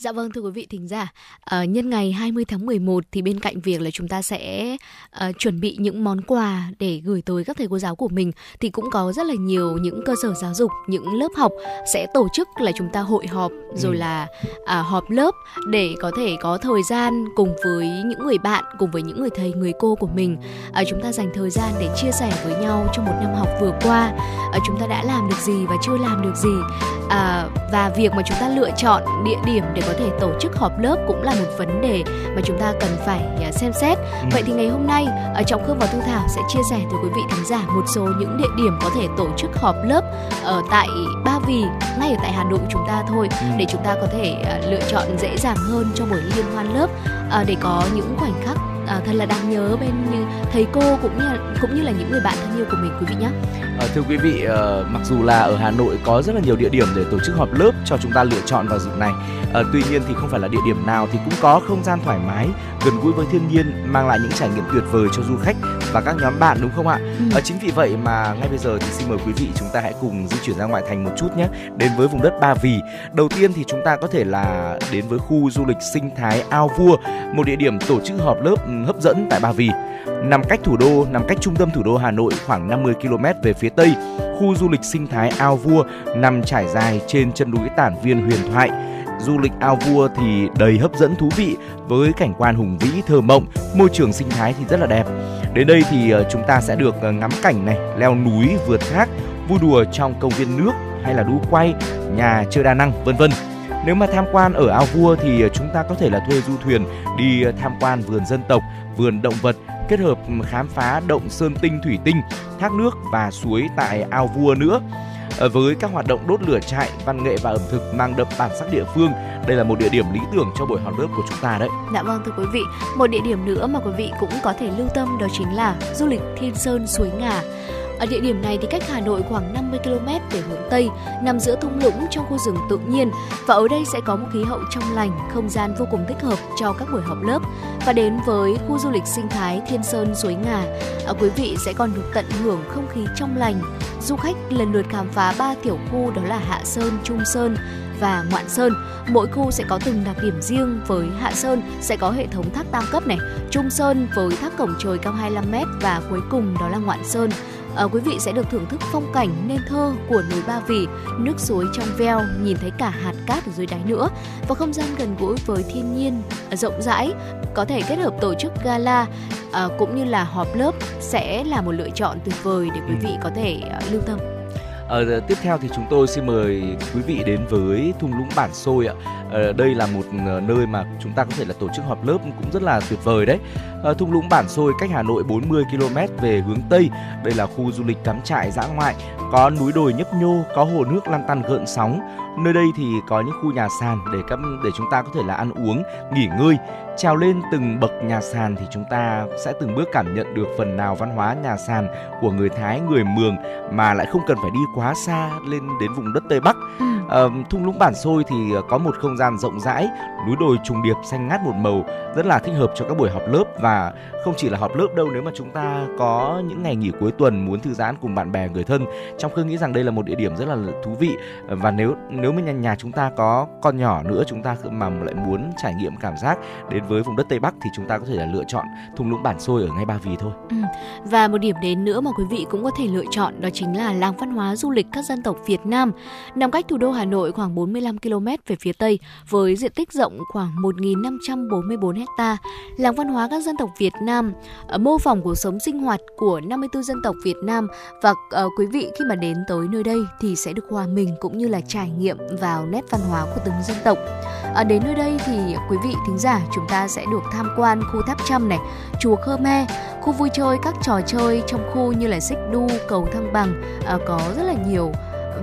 Dạ vâng thưa quý vị thính giả, ờ, nhân ngày 20 tháng 11 thì bên cạnh việc là chúng ta sẽ ờ, chuẩn bị những món quà để gửi tới các thầy cô giáo của mình thì cũng có rất là nhiều những cơ sở giáo dục, những lớp học sẽ tổ chức là chúng ta hội họp rồi Ừ. là à, họp lớp để có thể có thời gian cùng với những người bạn, cùng với những người thầy, người cô của mình. À, chúng ta dành thời gian để chia sẻ với nhau trong một năm học vừa qua à, chúng ta đã làm được gì và chưa làm được gì. À, và việc mà chúng ta lựa chọn địa điểm để có thể tổ chức họp lớp cũng là một vấn đề mà chúng ta cần phải à, xem xét. Vậy thì ngày hôm nay ở Trọng Khương và Thu Thảo sẽ chia sẻ tới quý vị thính giả một số những địa điểm có thể tổ chức họp lớp ở tại Ba Vì ngay ở tại Hà Nội chúng ta thôi để chúng ta có thể à, lựa chọn dễ dàng hơn cho buổi liên hoan lớp à, để có những khoảnh khắc à, thật là đáng nhớ bên như thầy cô cũng như cũng như là những người bạn thân yêu của mình quý vị nhé. Ờ, thưa quý vị, ờ, mặc dù là ở Hà Nội có rất là nhiều địa điểm để tổ chức họp lớp cho chúng ta lựa chọn vào dịp này. Ờ, tuy nhiên thì không phải là địa điểm nào thì cũng có không gian thoải mái, gần gũi với thiên nhiên, mang lại những trải nghiệm tuyệt vời cho du khách và các nhóm bạn đúng không ạ? Ờ, chính vì vậy mà ngay bây giờ thì xin mời quý vị chúng ta hãy cùng di chuyển ra ngoại thành một chút nhé, đến với vùng đất Ba Vì. Đầu tiên thì chúng ta có thể là đến với khu du lịch sinh thái Ao Vua, một địa điểm tổ chức họp lớp ừ, hấp dẫn tại Ba Vì. Nằm cách thủ đô, nằm cách trung tâm thủ đô Hà Nội khoảng 50 km về phía tây, khu du lịch sinh thái Ao Vua nằm trải dài trên chân núi Tản Viên huyền thoại. Du lịch Ao Vua thì đầy hấp dẫn thú vị với cảnh quan hùng vĩ thơ mộng, môi trường sinh thái thì rất là đẹp. Đến đây thì ờ, chúng ta sẽ được ờ, ngắm cảnh này, leo núi, vượt thác, vui đùa trong công viên nước hay là đu quay, nhà chơi đa năng vân vân. Nếu mà tham quan ở Ao Vua thì chúng ta có thể là thuê du thuyền đi tham quan vườn dân tộc, vườn động vật kết hợp khám phá động sơn tinh thủy tinh, thác nước và suối tại ao vua nữa. Ờ, với các hoạt động đốt lửa trại, văn nghệ và ẩm thực mang đậm bản sắc địa phương, đây là một địa điểm lý tưởng cho buổi họp lớp của chúng ta đấy. Dạ vâng thưa quý vị, một địa điểm nữa mà quý vị cũng có thể lưu tâm đó chính là du lịch Thiên Sơn Suối Ngà. Ở địa điểm này thì cách Hà Nội khoảng 50 km về hướng Tây, nằm giữa thung lũng trong khu rừng tự nhiên và ở đây sẽ có một khí hậu trong lành, không gian vô cùng thích hợp cho các buổi họp lớp. Và đến với khu du lịch sinh thái Thiên Sơn Suối Ngà, à, quý vị sẽ còn được tận hưởng không khí trong lành. Du khách lần lượt khám phá ba tiểu khu đó là Hạ Sơn, Trung Sơn và Ngoạn Sơn. Mỗi khu sẽ có từng đặc điểm riêng với Hạ Sơn sẽ có hệ thống thác tam cấp này, Trung Sơn với thác cổng trời cao 25m và cuối cùng đó là Ngoạn Sơn. Ờ, quý vị sẽ được thưởng thức phong cảnh nên thơ của núi Ba Vì, nước suối trong veo, nhìn thấy cả hạt cát ở dưới đáy nữa và không gian gần gũi với thiên nhiên ờ, rộng rãi, có thể kết hợp tổ chức gala ờ, cũng như là họp lớp sẽ là một lựa chọn tuyệt vời để quý vị có thể ờ, lưu tâm. Ờ, tiếp theo thì chúng tôi xin mời quý vị đến với thung lũng bản xôi ạ. Ờ, đây là một ờ, nơi mà chúng ta có thể là tổ chức họp lớp cũng rất là tuyệt vời đấy. Ờ, thung lũng bản xôi cách Hà Nội 40 km về hướng tây. Đây là khu du lịch cắm trại dã ngoại, có núi đồi nhấp nhô, có hồ nước lăn tăn gợn sóng. Nơi đây thì có những khu nhà sàn để các để chúng ta có thể là ăn uống, nghỉ ngơi. Trèo lên từng bậc nhà sàn thì chúng ta sẽ từng bước cảm nhận được phần nào văn hóa nhà sàn của người Thái, người Mường mà lại không cần phải đi quá xa lên đến vùng đất Tây Bắc. Ừ. Ờ, thung lũng bản xôi thì có một không gian rộng rãi, núi đồi trùng điệp xanh ngát một màu, rất là thích hợp cho các buổi họp lớp và không chỉ là họp lớp đâu nếu mà chúng ta có những ngày nghỉ cuối tuần muốn thư giãn cùng bạn bè người thân. Trong Khương nghĩ rằng đây là một địa điểm rất là thú vị và nếu nếu mà nhà, nhà chúng ta có con nhỏ nữa chúng ta mà lại muốn trải nghiệm cảm giác đến với vùng đất Tây Bắc thì chúng ta có thể là lựa chọn thung lũng bản xôi ở ngay Ba Vì thôi. Ừ, và một điểm đến nữa mà quý vị cũng có thể lựa chọn đó chính là làng văn hóa du lịch các dân tộc Việt Nam. Nằm cách thủ đô Hà Nội khoảng 45 km về phía Tây với diện tích rộng khoảng 1.544 ha. Làng văn hóa các dân tộc Việt Nam ờ, mô phỏng cuộc sống sinh hoạt của 54 dân tộc Việt Nam và uh, quý vị khi mà đến tới nơi đây thì sẽ được hòa mình cũng như là trải nghiệm vào nét văn hóa của từng dân tộc. À, đến nơi đây thì quý vị thính giả chúng ta sẽ được tham quan khu tháp trăm này, chùa Khmer, khu vui chơi các trò chơi trong khu như là xích đu, cầu thăng bằng à, có rất là nhiều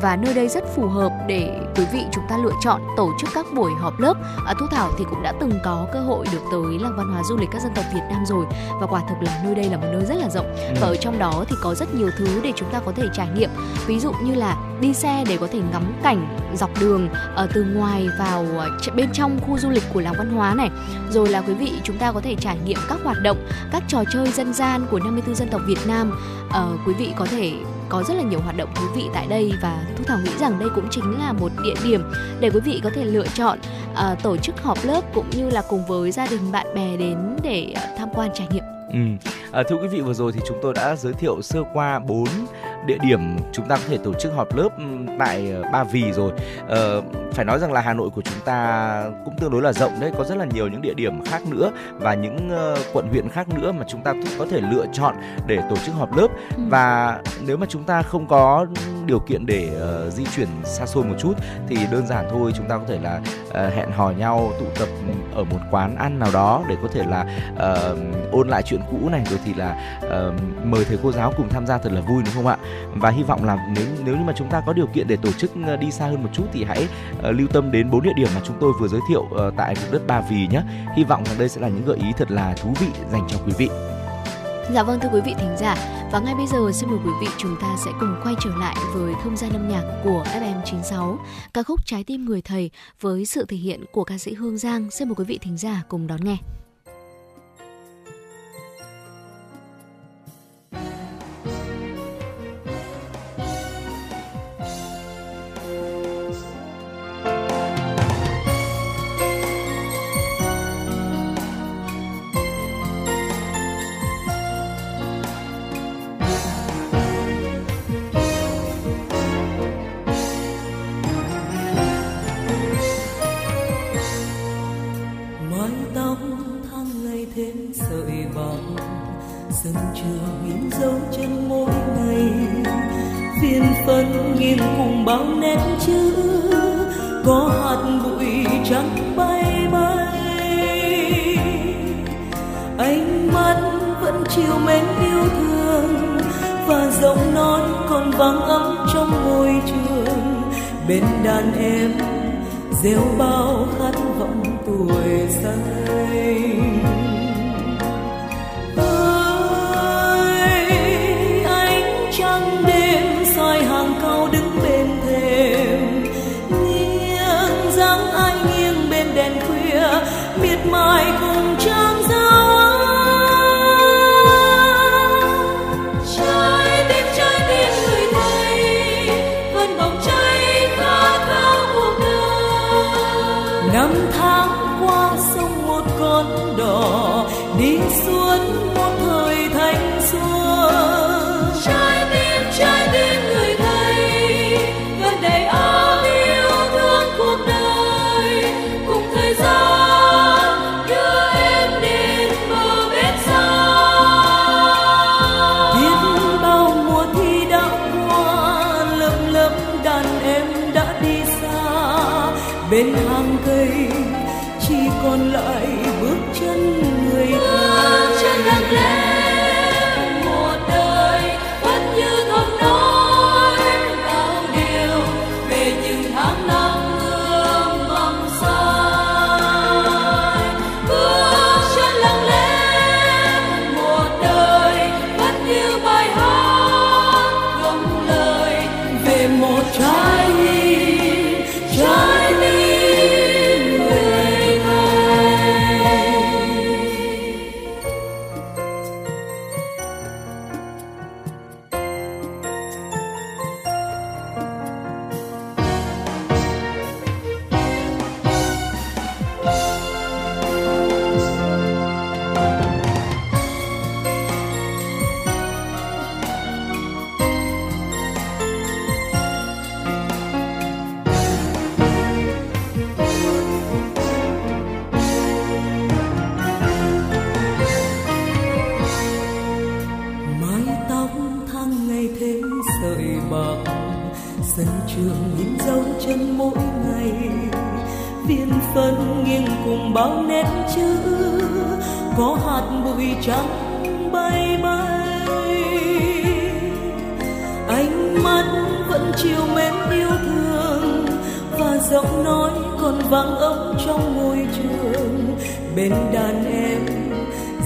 và nơi đây rất phù hợp để quý vị chúng ta lựa chọn tổ chức các buổi họp lớp. À, Thu Thảo thì cũng đã từng có cơ hội được tới làng văn hóa du lịch các dân tộc Việt Nam rồi và quả thực là nơi đây là một nơi rất là rộng và ở trong đó thì có rất nhiều thứ để chúng ta có thể trải nghiệm. Ví dụ như là đi xe để có thể ngắm cảnh dọc đường ở từ ngoài vào ờ, bên trong khu du lịch của làng văn hóa này. Rồi là quý vị chúng ta có thể trải nghiệm các hoạt động, các trò chơi dân gian của 54 dân tộc Việt Nam. Ờ, quý vị có thể có rất là nhiều hoạt động thú vị tại đây và thu thảo nghĩ rằng đây cũng chính là một địa điểm để quý vị có thể lựa chọn à, tổ chức họp lớp cũng như là cùng với gia đình bạn bè đến để à, tham quan trải nghiệm Ừ. À, thưa quý vị vừa rồi thì chúng tôi đã giới thiệu sơ qua bốn địa điểm chúng ta có thể tổ chức họp lớp tại ờ, Ba Vì rồi. Ờ, phải nói rằng là Hà Nội của chúng ta cũng tương đối là rộng đấy, có rất là nhiều những địa điểm khác nữa và những uh, quận huyện khác nữa mà chúng ta có thể lựa chọn để tổ chức họp lớp. Ừ. Và nếu mà chúng ta không có điều kiện để uh, di chuyển xa xôi một chút thì đơn giản thôi chúng ta có thể là uh, hẹn hò nhau tụ tập ở một quán ăn nào đó để có thể là uh, ôn lại chuyện cũ này rồi thì là uh, mời thầy cô giáo cùng tham gia thật là vui đúng không ạ và hy vọng là nếu nếu như mà chúng ta có điều kiện để tổ chức ờ, đi xa hơn một chút thì hãy uh, lưu tâm đến bốn địa điểm mà chúng tôi vừa giới thiệu uh, tại vùng đất Ba Vì nhé. Hy vọng rằng đây sẽ là những gợi ý thật là thú vị dành cho quý vị. Dạ vâng thưa quý vị thính giả. Và ngay bây giờ xin mời quý vị chúng ta sẽ cùng quay trở lại với không gian âm nhạc của FM96 Ca khúc Trái tim người thầy với sự thể hiện của ca sĩ Hương Giang. Xin mời quý vị thính giả cùng đón nghe. đàn em rêu bao trắng bay bay. Ánh mắt vẫn chiều mến yêu thương và giọng nói còn vang ấm trong môi trường. Bên đàn em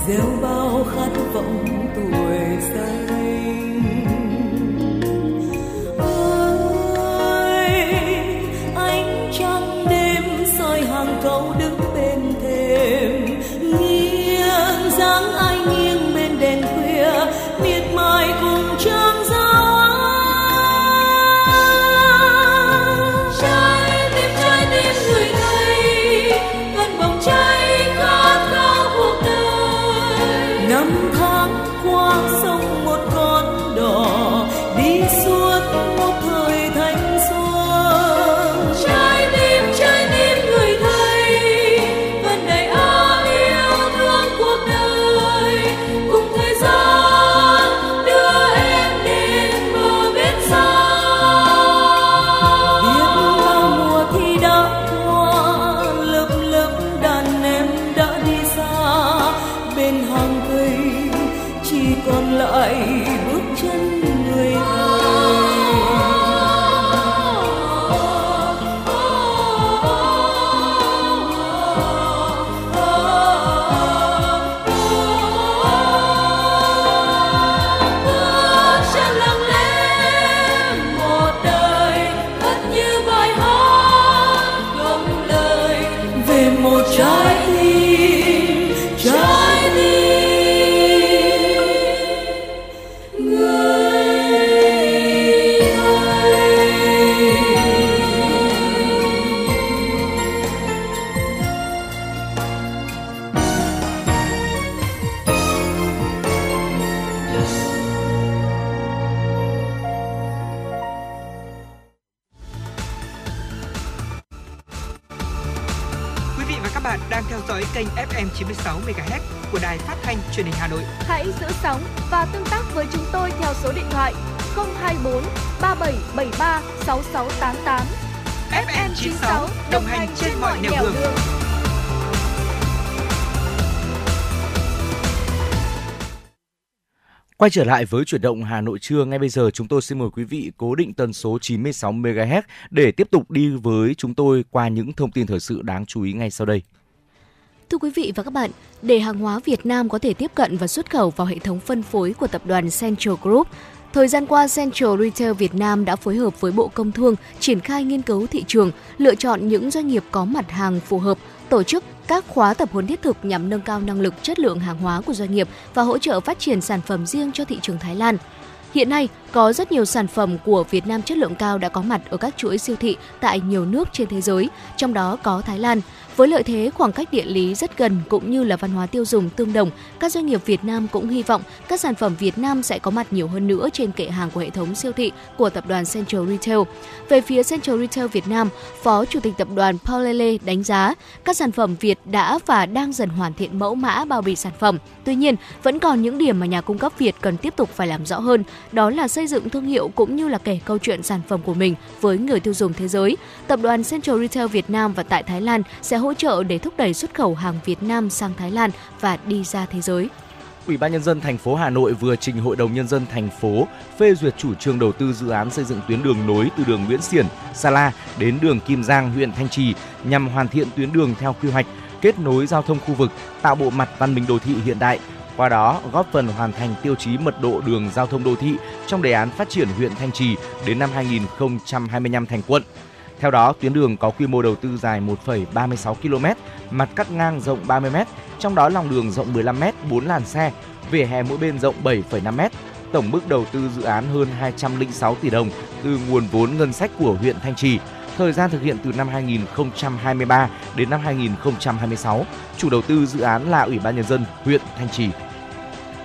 gieo bao khát vọng truyền hình Hà Nội. Hãy giữ sóng và tương tác với chúng tôi theo số điện thoại 024 3773 6688. FM 96 đồng hành trên mọi nẻo đường. Quay trở lại với chuyển động Hà Nội trưa, ngay bây giờ chúng tôi xin mời quý vị cố định tần số 96 MHz để tiếp tục đi với chúng tôi qua những thông tin thời sự đáng chú ý ngay sau đây. Thưa quý vị và các bạn, để hàng hóa Việt Nam có thể tiếp cận và xuất khẩu vào hệ thống phân phối của tập đoàn Central Group, Thời gian qua, Central Retail Việt Nam đã phối hợp với Bộ Công Thương triển khai nghiên cứu thị trường, lựa chọn những doanh nghiệp có mặt hàng phù hợp, tổ chức các khóa tập huấn thiết thực nhằm nâng cao năng lực chất lượng hàng hóa của doanh nghiệp và hỗ trợ phát triển sản phẩm riêng cho thị trường Thái Lan. Hiện nay, có rất nhiều sản phẩm của Việt Nam chất lượng cao đã có mặt ở các chuỗi siêu thị tại nhiều nước trên thế giới, trong đó có Thái Lan. Với lợi thế khoảng cách địa lý rất gần cũng như là văn hóa tiêu dùng tương đồng, các doanh nghiệp Việt Nam cũng hy vọng các sản phẩm Việt Nam sẽ có mặt nhiều hơn nữa trên kệ hàng của hệ thống siêu thị của tập đoàn Central Retail. Về phía Central Retail Việt Nam, Phó Chủ tịch tập đoàn Paul Lele đánh giá các sản phẩm Việt đã và đang dần hoàn thiện mẫu mã bao bì sản phẩm. Tuy nhiên, vẫn còn những điểm mà nhà cung cấp Việt cần tiếp tục phải làm rõ hơn, đó là xây dựng thương hiệu cũng như là kể câu chuyện sản phẩm của mình với người tiêu dùng thế giới. Tập đoàn Central Retail Việt Nam và tại Thái Lan sẽ hỗ trợ để thúc đẩy xuất khẩu hàng Việt Nam sang Thái Lan và đi ra thế giới. Ủy ban nhân dân thành phố Hà Nội vừa trình Hội đồng nhân dân thành phố phê duyệt chủ trương đầu tư dự án xây dựng tuyến đường nối từ đường Nguyễn Xiển, Sa La đến đường Kim Giang, huyện Thanh Trì nhằm hoàn thiện tuyến đường theo quy hoạch, kết nối giao thông khu vực, tạo bộ mặt văn minh đô thị hiện đại. Qua đó, góp phần hoàn thành tiêu chí mật độ đường giao thông đô thị trong đề án phát triển huyện Thanh Trì đến năm 2025 thành quận. Theo đó, tuyến đường có quy mô đầu tư dài 1,36 km, mặt cắt ngang rộng 30 m, trong đó lòng đường rộng 15 m, 4 làn xe, vỉa hè mỗi bên rộng 7,5 m. Tổng mức đầu tư dự án hơn 206 tỷ đồng từ nguồn vốn ngân sách của huyện Thanh Trì. Thời gian thực hiện từ năm 2023 đến năm 2026. Chủ đầu tư dự án là Ủy ban nhân dân huyện Thanh Trì.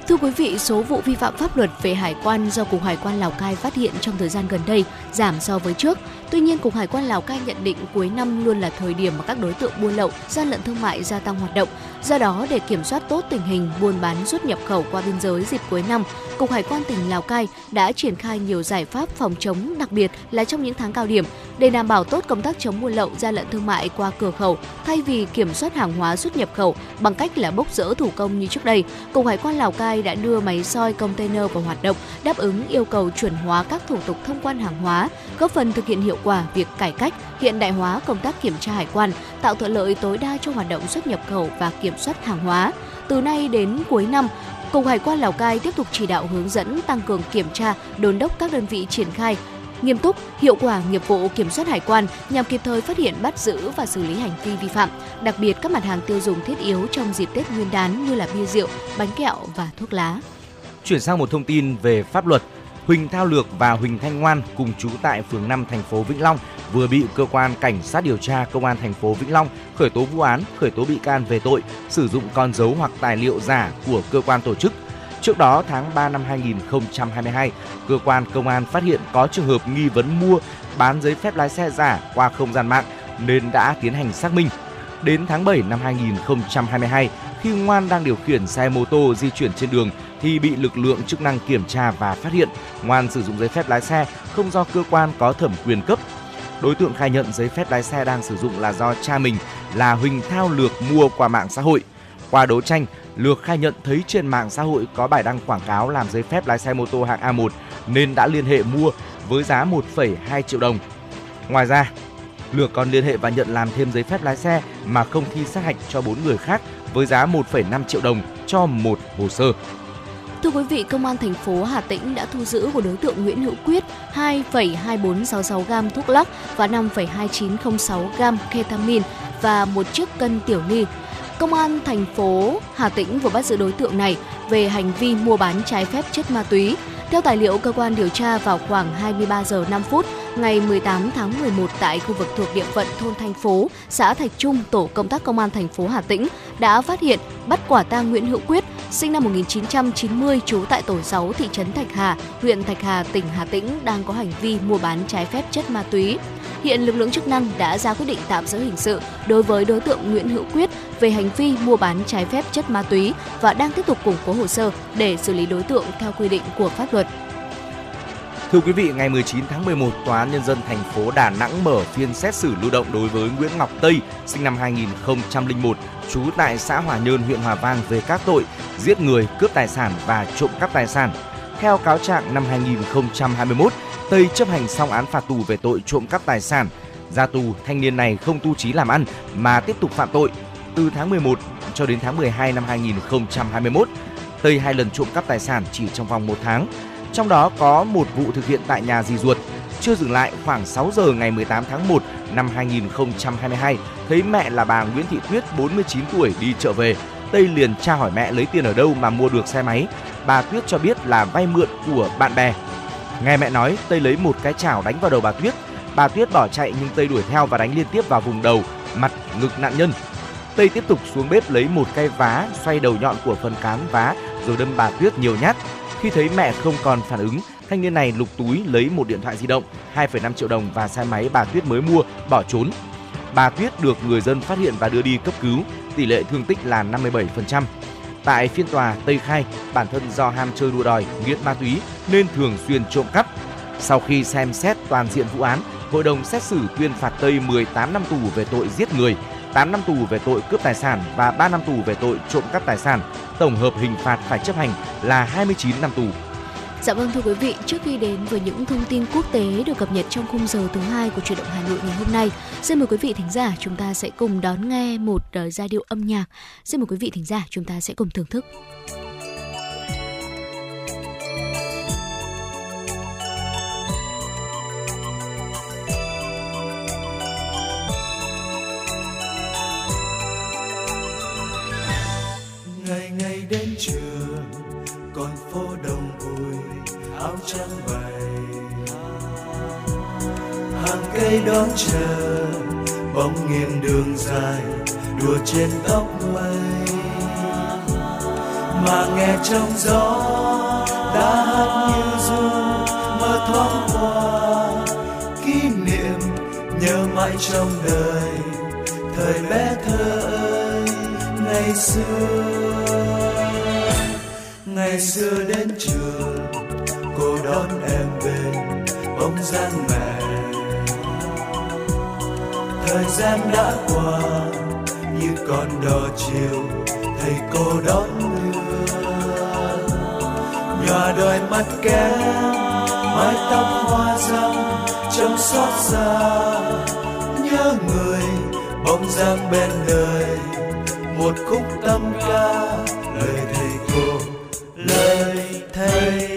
Thưa quý vị, số vụ vi phạm pháp luật về hải quan do Cục Hải quan Lào Cai phát hiện trong thời gian gần đây giảm so với trước. Tuy nhiên, Cục Hải quan Lào Cai nhận định cuối năm luôn là thời điểm mà các đối tượng buôn lậu, gian lận thương mại gia tăng hoạt động. Do đó, để kiểm soát tốt tình hình buôn bán xuất nhập khẩu qua biên giới dịp cuối năm, Cục Hải quan tỉnh Lào Cai đã triển khai nhiều giải pháp phòng chống, đặc biệt là trong những tháng cao điểm để đảm bảo tốt công tác chống buôn lậu, gian lận thương mại qua cửa khẩu, thay vì kiểm soát hàng hóa xuất nhập khẩu bằng cách là bốc dỡ thủ công như trước đây, Cục Hải quan Lào Cai đã đưa máy soi container vào hoạt động, đáp ứng yêu cầu chuẩn hóa các thủ tục thông quan hàng hóa, góp phần thực hiện hiệu quả việc cải cách, hiện đại hóa công tác kiểm tra hải quan, tạo thuận lợi tối đa cho hoạt động xuất nhập khẩu và kiểm soát hàng hóa. Từ nay đến cuối năm, Cục Hải quan Lào Cai tiếp tục chỉ đạo hướng dẫn tăng cường kiểm tra, đôn đốc các đơn vị triển khai nghiêm túc, hiệu quả nghiệp vụ kiểm soát hải quan nhằm kịp thời phát hiện, bắt giữ và xử lý hành vi vi phạm, đặc biệt các mặt hàng tiêu dùng thiết yếu trong dịp Tết Nguyên đán như là bia rượu, bánh kẹo và thuốc lá. Chuyển sang một thông tin về pháp luật, Huỳnh Thao Lược và Huỳnh Thanh Ngoan cùng trú tại phường 5 thành phố Vĩnh Long vừa bị cơ quan cảnh sát điều tra công an thành phố Vĩnh Long khởi tố vụ án, khởi tố bị can về tội sử dụng con dấu hoặc tài liệu giả của cơ quan tổ chức. Trước đó, tháng 3 năm 2022, cơ quan công an phát hiện có trường hợp nghi vấn mua, bán giấy phép lái xe giả qua không gian mạng nên đã tiến hành xác minh. Đến tháng 7 năm 2022, khi Ngoan đang điều khiển xe mô tô di chuyển trên đường thì bị lực lượng chức năng kiểm tra và phát hiện Ngoan sử dụng giấy phép lái xe không do cơ quan có thẩm quyền cấp. Đối tượng khai nhận giấy phép lái xe đang sử dụng là do cha mình là Huỳnh Thao Lược mua qua mạng xã hội. Qua đấu tranh, Lược khai nhận thấy trên mạng xã hội có bài đăng quảng cáo làm giấy phép lái xe mô tô hạng A1 nên đã liên hệ mua với giá 1,2 triệu đồng. Ngoài ra, Lược còn liên hệ và nhận làm thêm giấy phép lái xe mà không thi sát hạch cho 4 người khác với giá 1,5 triệu đồng cho một hồ sơ. Thưa quý vị, Công an thành phố Hà Tĩnh đã thu giữ của đối tượng Nguyễn Hữu Quyết 2,2466 gam thuốc lắc và 5,2906 gam ketamin và một chiếc cân tiểu ly. Công an thành phố Hà Tĩnh vừa bắt giữ đối tượng này về hành vi mua bán trái phép chất ma túy. Theo tài liệu cơ quan điều tra vào khoảng 23 giờ 5 phút ngày 18 tháng 11 tại khu vực thuộc địa phận thôn Thành Phố, xã Thạch Trung, tổ công tác công an thành phố Hà Tĩnh đã phát hiện bắt quả tang Nguyễn Hữu Quyết, sinh năm 1990, trú tại tổ 6 thị trấn Thạch Hà, huyện Thạch Hà, tỉnh Hà Tĩnh đang có hành vi mua bán trái phép chất ma túy. Hiện lực lượng chức năng đã ra quyết định tạm giữ hình sự đối với đối tượng Nguyễn Hữu Quyết về hành vi mua bán trái phép chất ma túy và đang tiếp tục củng cố hồ sơ để xử lý đối tượng theo quy định của pháp luật. Thưa quý vị, ngày 19 tháng 11, Tòa án Nhân dân thành phố Đà Nẵng mở phiên xét xử lưu động đối với Nguyễn Ngọc Tây, sinh năm 2001, trú tại xã Hòa Nhơn, huyện Hòa Vang về các tội giết người, cướp tài sản và trộm cắp tài sản. Theo cáo trạng năm 2021, Tây chấp hành xong án phạt tù về tội trộm cắp tài sản. Ra tù, thanh niên này không tu trí làm ăn mà tiếp tục phạm tội. Từ tháng 11 cho đến tháng 12 năm 2021, Tây hai lần trộm cắp tài sản chỉ trong vòng một tháng. Trong đó có một vụ thực hiện tại nhà dì ruột. Chưa dừng lại, khoảng 6 giờ ngày 18 tháng 1 năm 2022, thấy mẹ là bà Nguyễn Thị Tuyết 49 tuổi đi chợ về. Tây liền tra hỏi mẹ lấy tiền ở đâu mà mua được xe máy. Bà Tuyết cho biết là vay mượn của bạn bè Nghe mẹ nói, Tây lấy một cái chảo đánh vào đầu bà Tuyết. Bà Tuyết bỏ chạy nhưng Tây đuổi theo và đánh liên tiếp vào vùng đầu, mặt, ngực nạn nhân. Tây tiếp tục xuống bếp lấy một cây vá xoay đầu nhọn của phần cán vá rồi đâm bà Tuyết nhiều nhát. Khi thấy mẹ không còn phản ứng, thanh niên này lục túi lấy một điện thoại di động, 2,5 triệu đồng và xe máy bà Tuyết mới mua, bỏ trốn. Bà Tuyết được người dân phát hiện và đưa đi cấp cứu, tỷ lệ thương tích là 57%. Tại phiên tòa, Tây khai bản thân do ham chơi đua đòi, nghiện ma túy nên thường xuyên trộm cắp. Sau khi xem xét toàn diện vụ án, hội đồng xét xử tuyên phạt Tây 18 năm tù về tội giết người, 8 năm tù về tội cướp tài sản và 3 năm tù về tội trộm cắp tài sản. Tổng hợp hình phạt phải chấp hành là 29 năm tù. Dạ vâng thưa quý vị, trước khi đến với những thông tin quốc tế được cập nhật trong khung giờ thứ hai của truyền động Hà Nội ngày hôm nay, xin mời quý vị thính giả chúng ta sẽ cùng đón nghe một uh, giai điệu âm nhạc. Xin mời quý vị thính giả chúng ta sẽ cùng thưởng thức. ngày ngày đến trường trắng bày hàng cây đón chờ, bóng nghiêng đường dài, đùa trên tóc mây. Mà nghe trong gió, đã hát như du, mơ thoáng qua. Kỷ niệm nhớ mãi trong đời, thời bé thơ ơi, ngày xưa. Ngày xưa đến trường cô đón em bên bóng dáng mẹ. Thời gian đã qua, như con đò chiều, thầy cô đón đưa. Nhòa đôi mắt kém mái tóc hoa răng trong xót xa. Nhớ người bóng dáng bên đời, một khúc tâm ca, lời thầy cô, lời thầy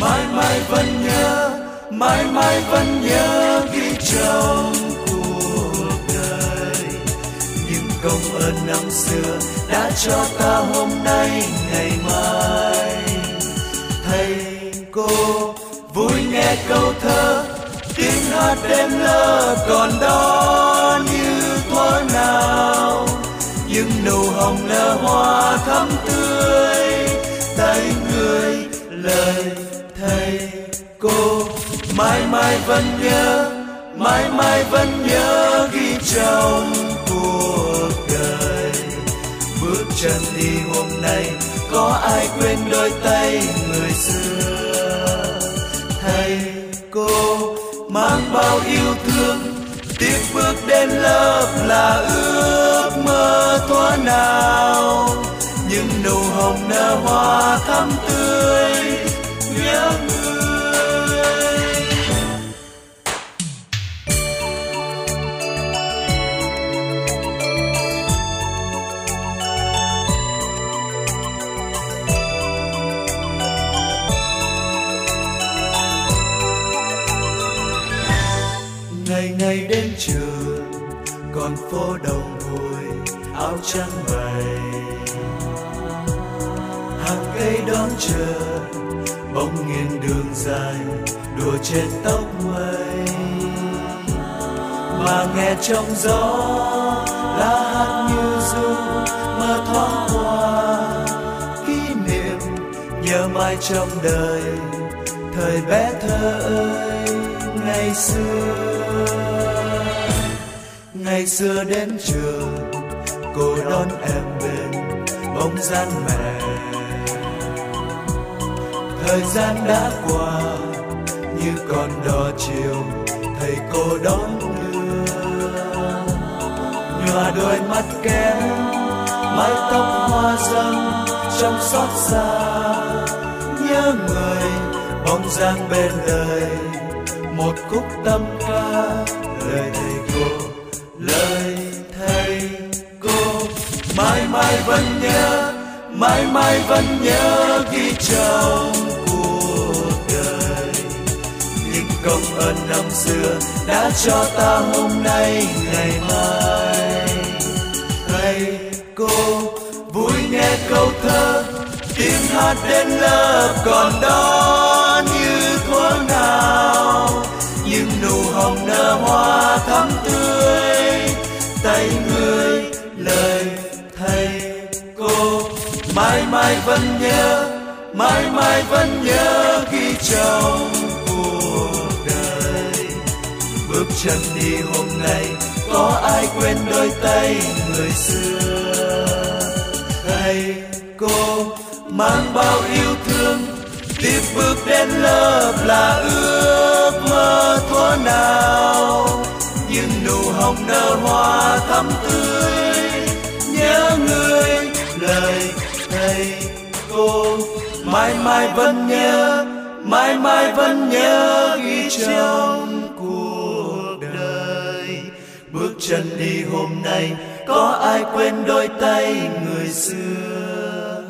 mãi mãi vẫn nhớ, mãi mãi vẫn nhớ ghi trong cuộc đời. Những công ơn năm xưa đã cho ta hôm nay, ngày mai. Thầy cô, vui nghe câu thơ, tiếng hát đêm lơ còn đó như thuở nào. Những nụ hồng nở hoa thắm tươi cô. Mãi mãi vẫn nhớ mãi mãi vẫn nhớ ghi trong cuộc đời. Bước chân đi hôm nay, có ai quên đôi tay người xưa? Thầy, cô, mang bao yêu thương tiếp bước đến lớp là ước mơ thoa nào. Những nụ hồng nở hoa thắm tươi phố đông vui áo trắng bày hàng cây đón chờ, bóng nghiêng đường dài đùa trên tóc mây. Mà nghe trong gió, lá hát như ru mơ thoáng qua, kỷ niệm nhớ mãi trong đời, thời bé thơ ơi, ngày xưa xưa đến trường, cô đón em bên bóng dáng mẹ. Thời gian đã qua, như con đò chiều, thầy cô đón đưa. Nhòa đôi mắt kém mái tóc hoa răng trong xót xa. Nhớ người bóng dáng bên đời, một khúc tâm ca. mãi mãi vẫn nhớ ghi trong cuộc đời. Những công ơn năm xưa đã cho ta hôm nay, ngày mai. Thầy cô vui nghe câu thơ, tiếng hát đến lớp còn đó như thuở nào. Những nụ hồng nở hoa thắm tươi, tay người mãi vẫn nhớ mãi mãi vẫn nhớ khi trong cuộc đời. Bước chân đi hôm nay, có ai quên đôi tay người xưa thầy cô mang bao yêu thương, tiếp bước đến lớp là ước mơ thuở nào? Những nụ hồng nở hoa thắm tươi, nhớ người, lời cô. Mãi mãi vẫn nhớ mãi mãi vẫn nhớ ghi trong cuộc đời. Bước chân đi hôm nay, có ai quên đôi tay người xưa?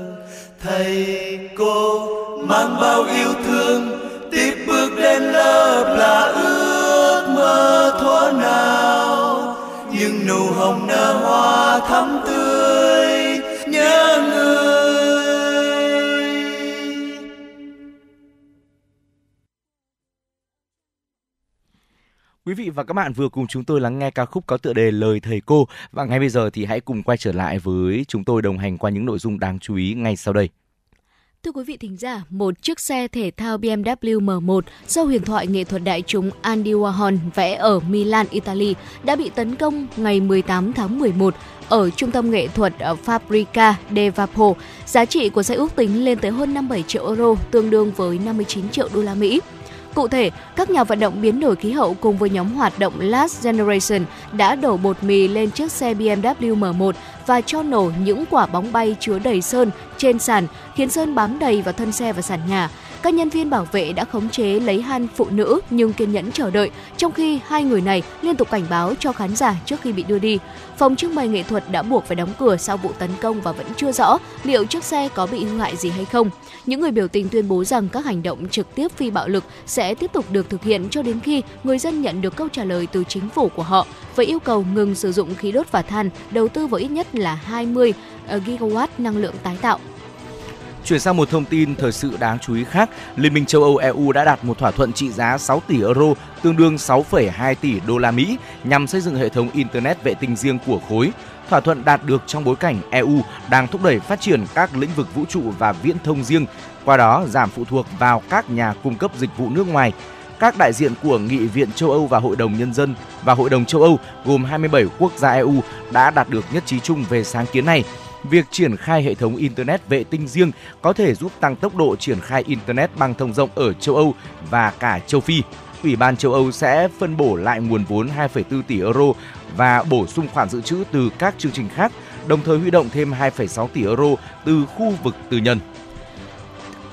Thầy cô mang bao yêu thương, tiếp bước lên lớp là ước mơ thuở nào. Nhưng nụ hồng nở hoa thắm tươi Quý vị và các bạn vừa cùng chúng tôi lắng nghe ca khúc có tựa đề Lời Thầy Cô và ngay bây giờ thì hãy cùng quay trở lại với chúng tôi đồng hành qua những nội dung đáng chú ý ngay sau đây. Thưa quý vị thính giả, một chiếc xe thể thao BMW M1 do huyền thoại nghệ thuật đại chúng Andy Warhol vẽ ở Milan, Italy đã bị tấn công ngày 18 tháng 11 ở trung tâm nghệ thuật Fabrica de Vapo. Giá trị của xe ước tính lên tới hơn 57 triệu euro, tương đương với 59 triệu đô la Mỹ. Cụ thể, các nhà vận động biến đổi khí hậu cùng với nhóm hoạt động Last Generation đã đổ bột mì lên chiếc xe BMW M1 và cho nổ những quả bóng bay chứa đầy sơn trên sàn, khiến sơn bám đầy vào thân xe và sàn nhà. Các nhân viên bảo vệ đã khống chế lấy han phụ nữ nhưng kiên nhẫn chờ đợi, trong khi hai người này liên tục cảnh báo cho khán giả trước khi bị đưa đi. Phòng trưng bày nghệ thuật đã buộc phải đóng cửa sau vụ tấn công và vẫn chưa rõ liệu chiếc xe có bị hư hại gì hay không. Những người biểu tình tuyên bố rằng các hành động trực tiếp phi bạo lực sẽ tiếp tục được thực hiện cho đến khi người dân nhận được câu trả lời từ chính phủ của họ với yêu cầu ngừng sử dụng khí đốt và than, đầu tư vào ít nhất là 20 ờ, gigawatt năng lượng tái tạo. Chuyển sang một thông tin thời sự đáng chú ý khác, Liên minh châu Âu EU đã đạt một thỏa thuận trị giá 6 tỷ euro, tương đương 6,2 tỷ đô la Mỹ nhằm xây dựng hệ thống internet vệ tinh riêng của khối. Thỏa thuận đạt được trong bối cảnh EU đang thúc đẩy phát triển các lĩnh vực vũ trụ và viễn thông riêng, qua đó giảm phụ thuộc vào các nhà cung cấp dịch vụ nước ngoài. Các đại diện của Nghị viện châu Âu và Hội đồng Nhân dân và Hội đồng châu Âu gồm 27 quốc gia EU đã đạt được nhất trí chung về sáng kiến này việc triển khai hệ thống Internet vệ tinh riêng có thể giúp tăng tốc độ triển khai Internet băng thông rộng ở châu Âu và cả châu Phi. Ủy ban châu Âu sẽ phân bổ lại nguồn vốn 2,4 tỷ euro và bổ sung khoản dự trữ từ các chương trình khác, đồng thời huy động thêm 2,6 tỷ euro từ khu vực tư nhân.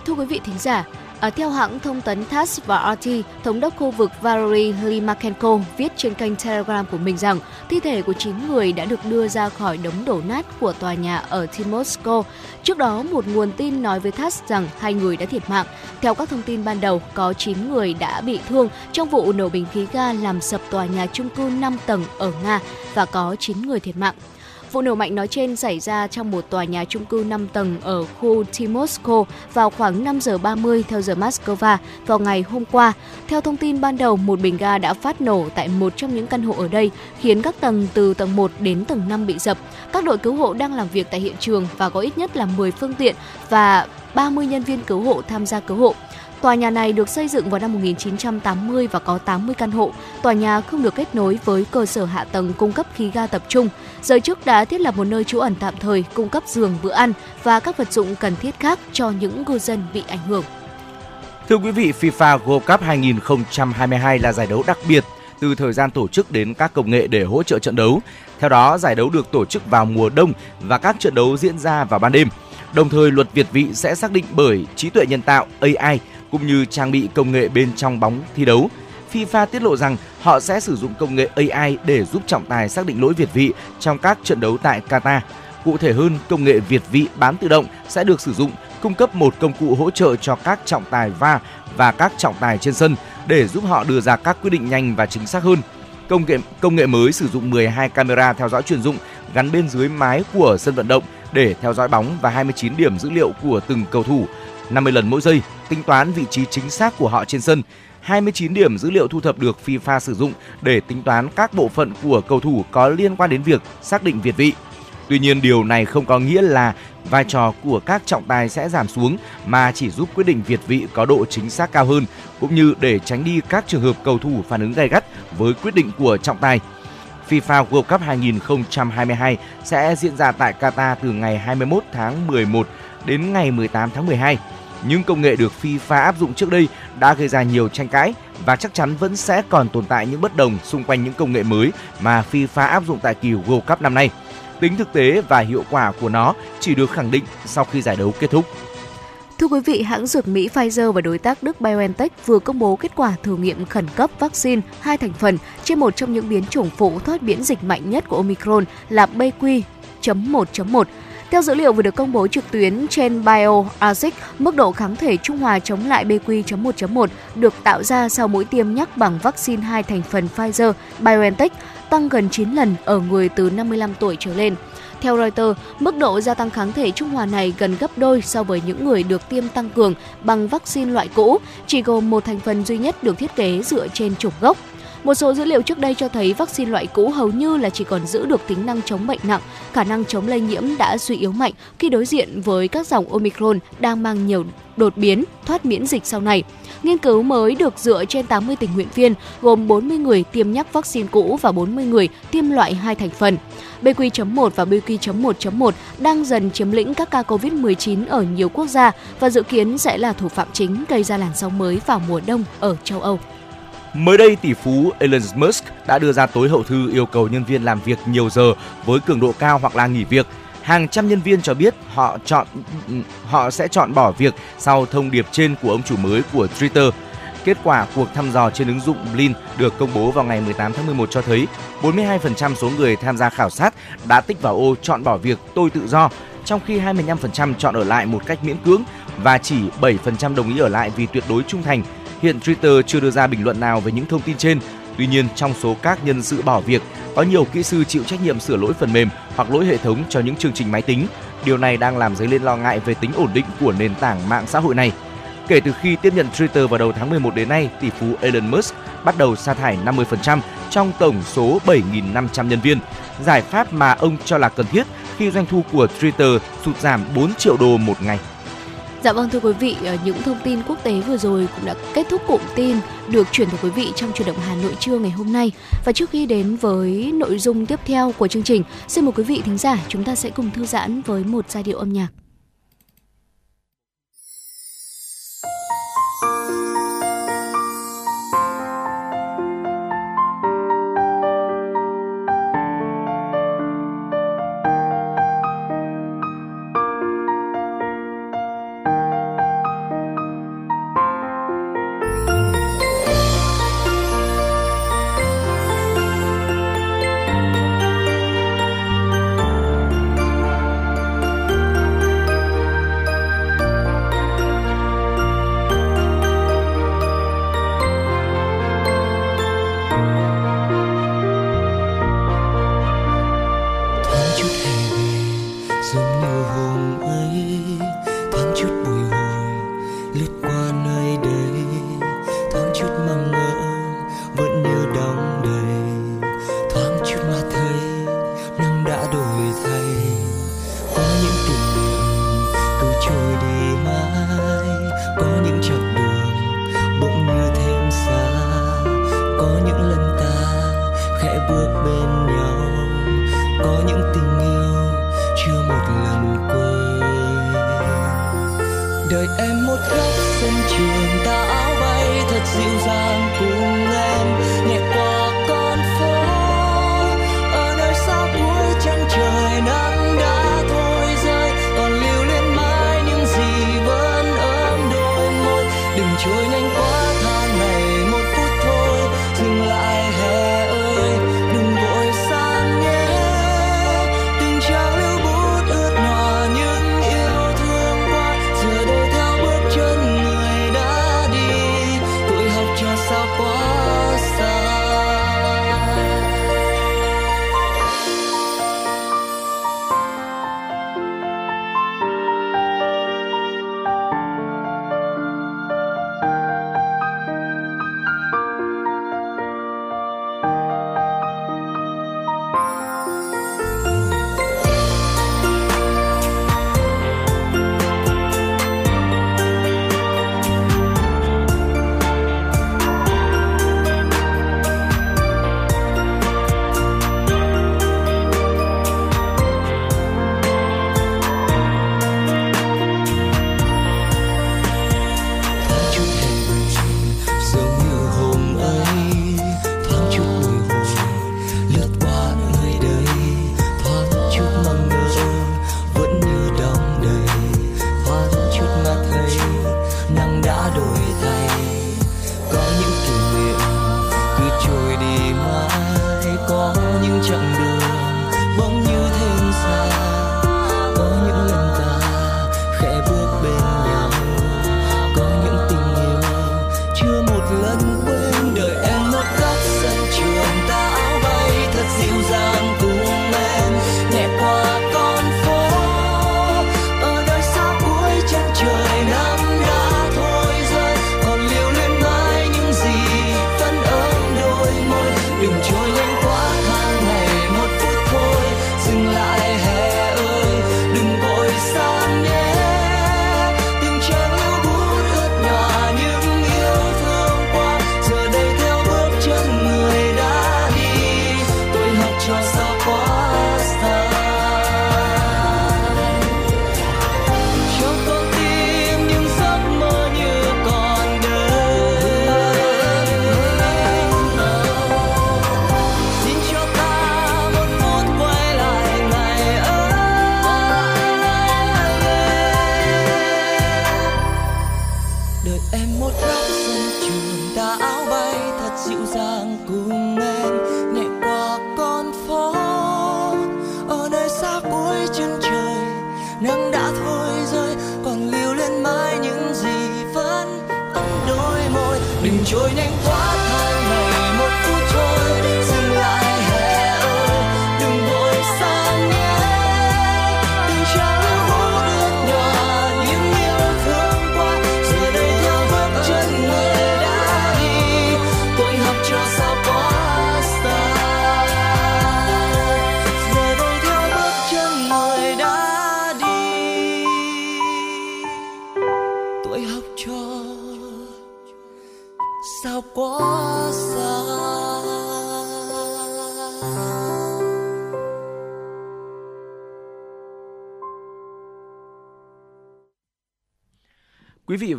Thưa quý vị thính giả, À, theo hãng thông tấn TASS và RT, thống đốc khu vực Valery Limakenko viết trên kênh Telegram của mình rằng thi thể của 9 người đã được đưa ra khỏi đống đổ nát của tòa nhà ở Timosko. Trước đó, một nguồn tin nói với TASS rằng hai người đã thiệt mạng. Theo các thông tin ban đầu, có 9 người đã bị thương trong vụ nổ bình khí ga làm sập tòa nhà chung cư 5 tầng ở Nga và có 9 người thiệt mạng. Vụ nổ mạnh nói trên xảy ra trong một tòa nhà chung cư 5 tầng ở khu Timosko vào khoảng 5 giờ 30 theo giờ Moscow vào ngày hôm qua. Theo thông tin ban đầu, một bình ga đã phát nổ tại một trong những căn hộ ở đây, khiến các tầng từ tầng 1 đến tầng 5 bị dập. Các đội cứu hộ đang làm việc tại hiện trường và có ít nhất là 10 phương tiện và 30 nhân viên cứu hộ tham gia cứu hộ. Tòa nhà này được xây dựng vào năm 1980 và có 80 căn hộ. Tòa nhà không được kết nối với cơ sở hạ tầng cung cấp khí ga tập trung. Giới chức đã thiết lập một nơi trú ẩn tạm thời, cung cấp giường, bữa ăn và các vật dụng cần thiết khác cho những cư dân bị ảnh hưởng. Thưa quý vị, FIFA World Cup 2022 là giải đấu đặc biệt từ thời gian tổ chức đến các công nghệ để hỗ trợ trận đấu. Theo đó, giải đấu được tổ chức vào mùa đông và các trận đấu diễn ra vào ban đêm. Đồng thời, luật Việt vị sẽ xác định bởi trí tuệ nhân tạo AI cũng như trang bị công nghệ bên trong bóng thi đấu. FIFA tiết lộ rằng họ sẽ sử dụng công nghệ AI để giúp trọng tài xác định lỗi việt vị trong các trận đấu tại Qatar. Cụ thể hơn, công nghệ việt vị bán tự động sẽ được sử dụng cung cấp một công cụ hỗ trợ cho các trọng tài VAR và các trọng tài trên sân để giúp họ đưa ra các quyết định nhanh và chính xác hơn. Công nghệ công nghệ mới sử dụng 12 camera theo dõi truyền dụng gắn bên dưới mái của sân vận động để theo dõi bóng và 29 điểm dữ liệu của từng cầu thủ 50 lần mỗi giây, tính toán vị trí chính xác của họ trên sân. 29 điểm dữ liệu thu thập được FIFA sử dụng để tính toán các bộ phận của cầu thủ có liên quan đến việc xác định việt vị. Tuy nhiên điều này không có nghĩa là vai trò của các trọng tài sẽ giảm xuống mà chỉ giúp quyết định việt vị có độ chính xác cao hơn cũng như để tránh đi các trường hợp cầu thủ phản ứng gay gắt với quyết định của trọng tài. FIFA World Cup 2022 sẽ diễn ra tại Qatar từ ngày 21 tháng 11 đến ngày 18 tháng 12. Nhưng công nghệ được FIFA áp dụng trước đây đã gây ra nhiều tranh cãi và chắc chắn vẫn sẽ còn tồn tại những bất đồng xung quanh những công nghệ mới mà FIFA áp dụng tại kỳ World Cup năm nay. Tính thực tế và hiệu quả của nó chỉ được khẳng định sau khi giải đấu kết thúc. Thưa quý vị, hãng dược Mỹ Pfizer và đối tác Đức BioNTech vừa công bố kết quả thử nghiệm khẩn cấp vaccine hai thành phần trên một trong những biến chủng phụ thoát miễn dịch mạnh nhất của Omicron là BQ.1.1 theo dữ liệu vừa được công bố trực tuyến trên BioArctic, mức độ kháng thể trung hòa chống lại BQ.1.1 được tạo ra sau mũi tiêm nhắc bằng vaccine hai thành phần Pfizer BioNTech tăng gần 9 lần ở người từ 55 tuổi trở lên. Theo Reuters, mức độ gia tăng kháng thể trung hòa này gần gấp đôi so với những người được tiêm tăng cường bằng vaccine loại cũ, chỉ gồm một thành phần duy nhất được thiết kế dựa trên chủng gốc. Một số dữ liệu trước đây cho thấy vaccine loại cũ hầu như là chỉ còn giữ được tính năng chống bệnh nặng, khả năng chống lây nhiễm đã suy yếu mạnh khi đối diện với các dòng Omicron đang mang nhiều đột biến, thoát miễn dịch sau này. Nghiên cứu mới được dựa trên 80 tình nguyện viên, gồm 40 người tiêm nhắc vaccine cũ và 40 người tiêm loại hai thành phần. BQ.1 và BQ.1.1 đang dần chiếm lĩnh các ca COVID-19 ở nhiều quốc gia và dự kiến sẽ là thủ phạm chính gây ra làn sóng mới vào mùa đông ở châu Âu. Mới đây, tỷ phú Elon Musk đã đưa ra tối hậu thư yêu cầu nhân viên làm việc nhiều giờ với cường độ cao hoặc là nghỉ việc. Hàng trăm nhân viên cho biết họ chọn ừ, họ sẽ chọn bỏ việc sau thông điệp trên của ông chủ mới của Twitter. Kết quả cuộc thăm dò trên ứng dụng Blin được công bố vào ngày 18 tháng 11 cho thấy 42% số người tham gia khảo sát đã tích vào ô chọn bỏ việc tôi tự do, trong khi 25% chọn ở lại một cách miễn cưỡng và chỉ 7% đồng ý ở lại vì tuyệt đối trung thành. Hiện Twitter chưa đưa ra bình luận nào về những thông tin trên. Tuy nhiên, trong số các nhân sự bỏ việc, có nhiều kỹ sư chịu trách nhiệm sửa lỗi phần mềm hoặc lỗi hệ thống cho những chương trình máy tính. Điều này đang làm dấy lên lo ngại về tính ổn định của nền tảng mạng xã hội này. Kể từ khi tiếp nhận Twitter vào đầu tháng 11 đến nay, tỷ phú Elon Musk bắt đầu sa thải 50% trong tổng số 7.500 nhân viên. Giải pháp mà ông cho là cần thiết khi doanh thu của Twitter sụt giảm 4 triệu đô một ngày. Dạ vâng thưa quý vị, ờ, những thông tin quốc tế vừa rồi cũng đã kết thúc cụm tin được chuyển tới quý vị trong chuyển động Hà Nội trưa ngày hôm nay. Và trước khi đến với nội dung tiếp theo của chương trình, xin mời quý vị thính giả chúng ta sẽ cùng thư giãn với một giai điệu âm nhạc.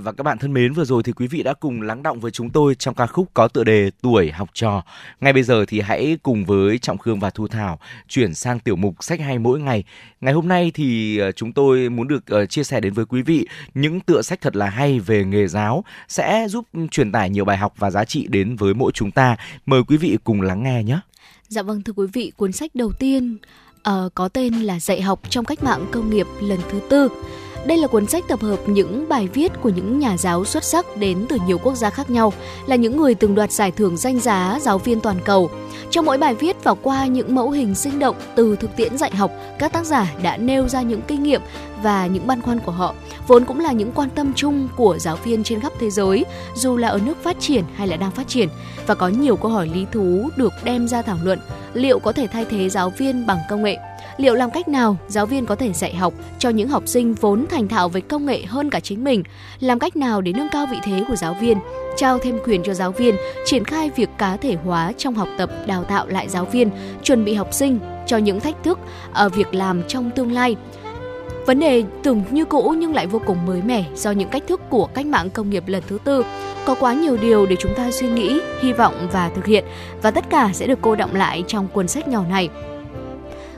Và các bạn thân mến, vừa rồi thì quý vị đã cùng lắng động với chúng tôi trong ca khúc có tựa đề Tuổi học trò. Ngay bây giờ thì hãy cùng với Trọng Khương và Thu Thảo chuyển sang tiểu mục sách hay mỗi ngày. Ngày hôm nay thì ờ, chúng tôi muốn được ờ, chia sẻ đến với quý vị những tựa sách thật là hay về nghề giáo sẽ giúp truyền tải nhiều bài học và giá trị đến với mỗi chúng ta. Mời quý vị cùng lắng nghe nhé. Dạ vâng thưa quý vị, cuốn sách đầu tiên uh, có tên là Dạy học trong cách mạng công nghiệp lần thứ tư. Đây là cuốn sách tập hợp những bài viết của những nhà giáo xuất sắc đến từ nhiều quốc gia khác nhau, là những người từng đoạt giải thưởng danh giá giáo viên toàn cầu. Trong mỗi bài viết và qua những mẫu hình sinh động từ thực tiễn dạy học, các tác giả đã nêu ra những kinh nghiệm và những băn khoăn của họ, vốn cũng là những quan tâm chung của giáo viên trên khắp thế giới, dù là ở nước phát triển hay là đang phát triển. Và có nhiều câu hỏi lý thú được đem ra thảo luận, liệu có thể thay thế giáo viên bằng công nghệ? Liệu làm cách nào giáo viên có thể dạy học cho những học sinh vốn thành thạo với công nghệ hơn cả chính mình? Làm cách nào để nâng cao vị thế của giáo viên? Trao thêm quyền cho giáo viên, triển khai việc cá thể hóa trong học tập, đào tạo lại giáo viên, chuẩn bị học sinh cho những thách thức ở việc làm trong tương lai. Vấn đề tưởng như cũ nhưng lại vô cùng mới mẻ do những cách thức của cách mạng công nghiệp lần thứ tư. Có quá nhiều điều để chúng ta suy nghĩ, hy vọng và thực hiện và tất cả sẽ được cô động lại trong cuốn sách nhỏ này.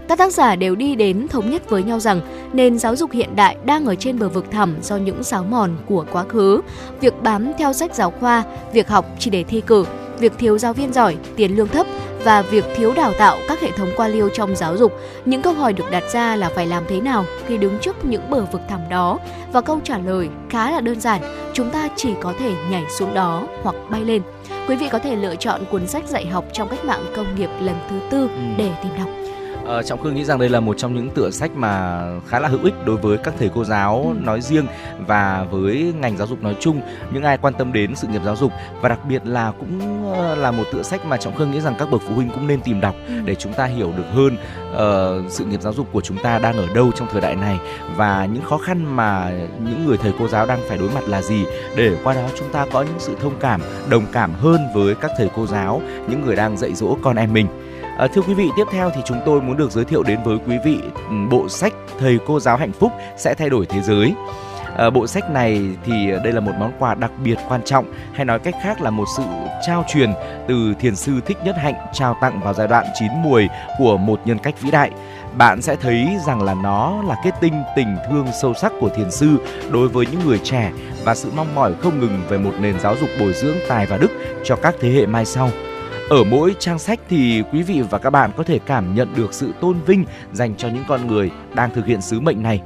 Các tác giả đều đi đến thống nhất với nhau rằng nền giáo dục hiện đại đang ở trên bờ vực thẳm do những sáo mòn của quá khứ. Việc bám theo sách giáo khoa, việc học chỉ để thi cử, việc thiếu giáo viên giỏi, tiền lương thấp và việc thiếu đào tạo các hệ thống qua liêu trong giáo dục. Những câu hỏi được đặt ra là phải làm thế nào khi đứng trước những bờ vực thẳm đó và câu trả lời khá là đơn giản, chúng ta chỉ có thể nhảy xuống đó hoặc bay lên. Quý vị có thể lựa chọn cuốn sách dạy học trong cách mạng công nghiệp lần thứ tư để tìm đọc. Ờ, Trọng Khương nghĩ rằng đây là một trong những tựa sách mà khá là hữu ích đối với các thầy cô giáo nói riêng và với ngành giáo dục nói chung, những ai quan tâm đến sự nghiệp giáo dục và đặc biệt là cũng ờ, là một tựa sách mà Trọng Khương nghĩ rằng các bậc phụ huynh cũng nên tìm đọc để chúng ta hiểu được hơn ờ, sự nghiệp giáo dục của chúng ta đang ở đâu trong thời đại này và những khó khăn mà những người thầy cô giáo đang phải đối mặt là gì. Để qua đó chúng ta có những sự thông cảm, đồng cảm hơn với các thầy cô giáo, những người đang dạy dỗ con em mình. À, thưa quý vị, tiếp theo thì chúng tôi muốn được giới thiệu đến với quý vị ừ, bộ sách Thầy cô giáo hạnh phúc sẽ thay đổi thế giới. À, bộ sách này thì đây là một món quà đặc biệt quan trọng hay nói cách khác là một sự trao truyền từ thiền sư Thích Nhất Hạnh trao tặng vào giai đoạn chín muồi của một nhân cách vĩ đại. Bạn sẽ thấy rằng là nó là kết tinh tình thương sâu sắc của thiền sư đối với những người trẻ và sự mong mỏi không ngừng về một nền giáo dục bồi dưỡng tài và đức cho các thế hệ mai sau. Ở mỗi trang sách thì quý vị và các bạn có thể cảm nhận được sự tôn vinh dành cho những con người đang thực hiện sứ mệnh này.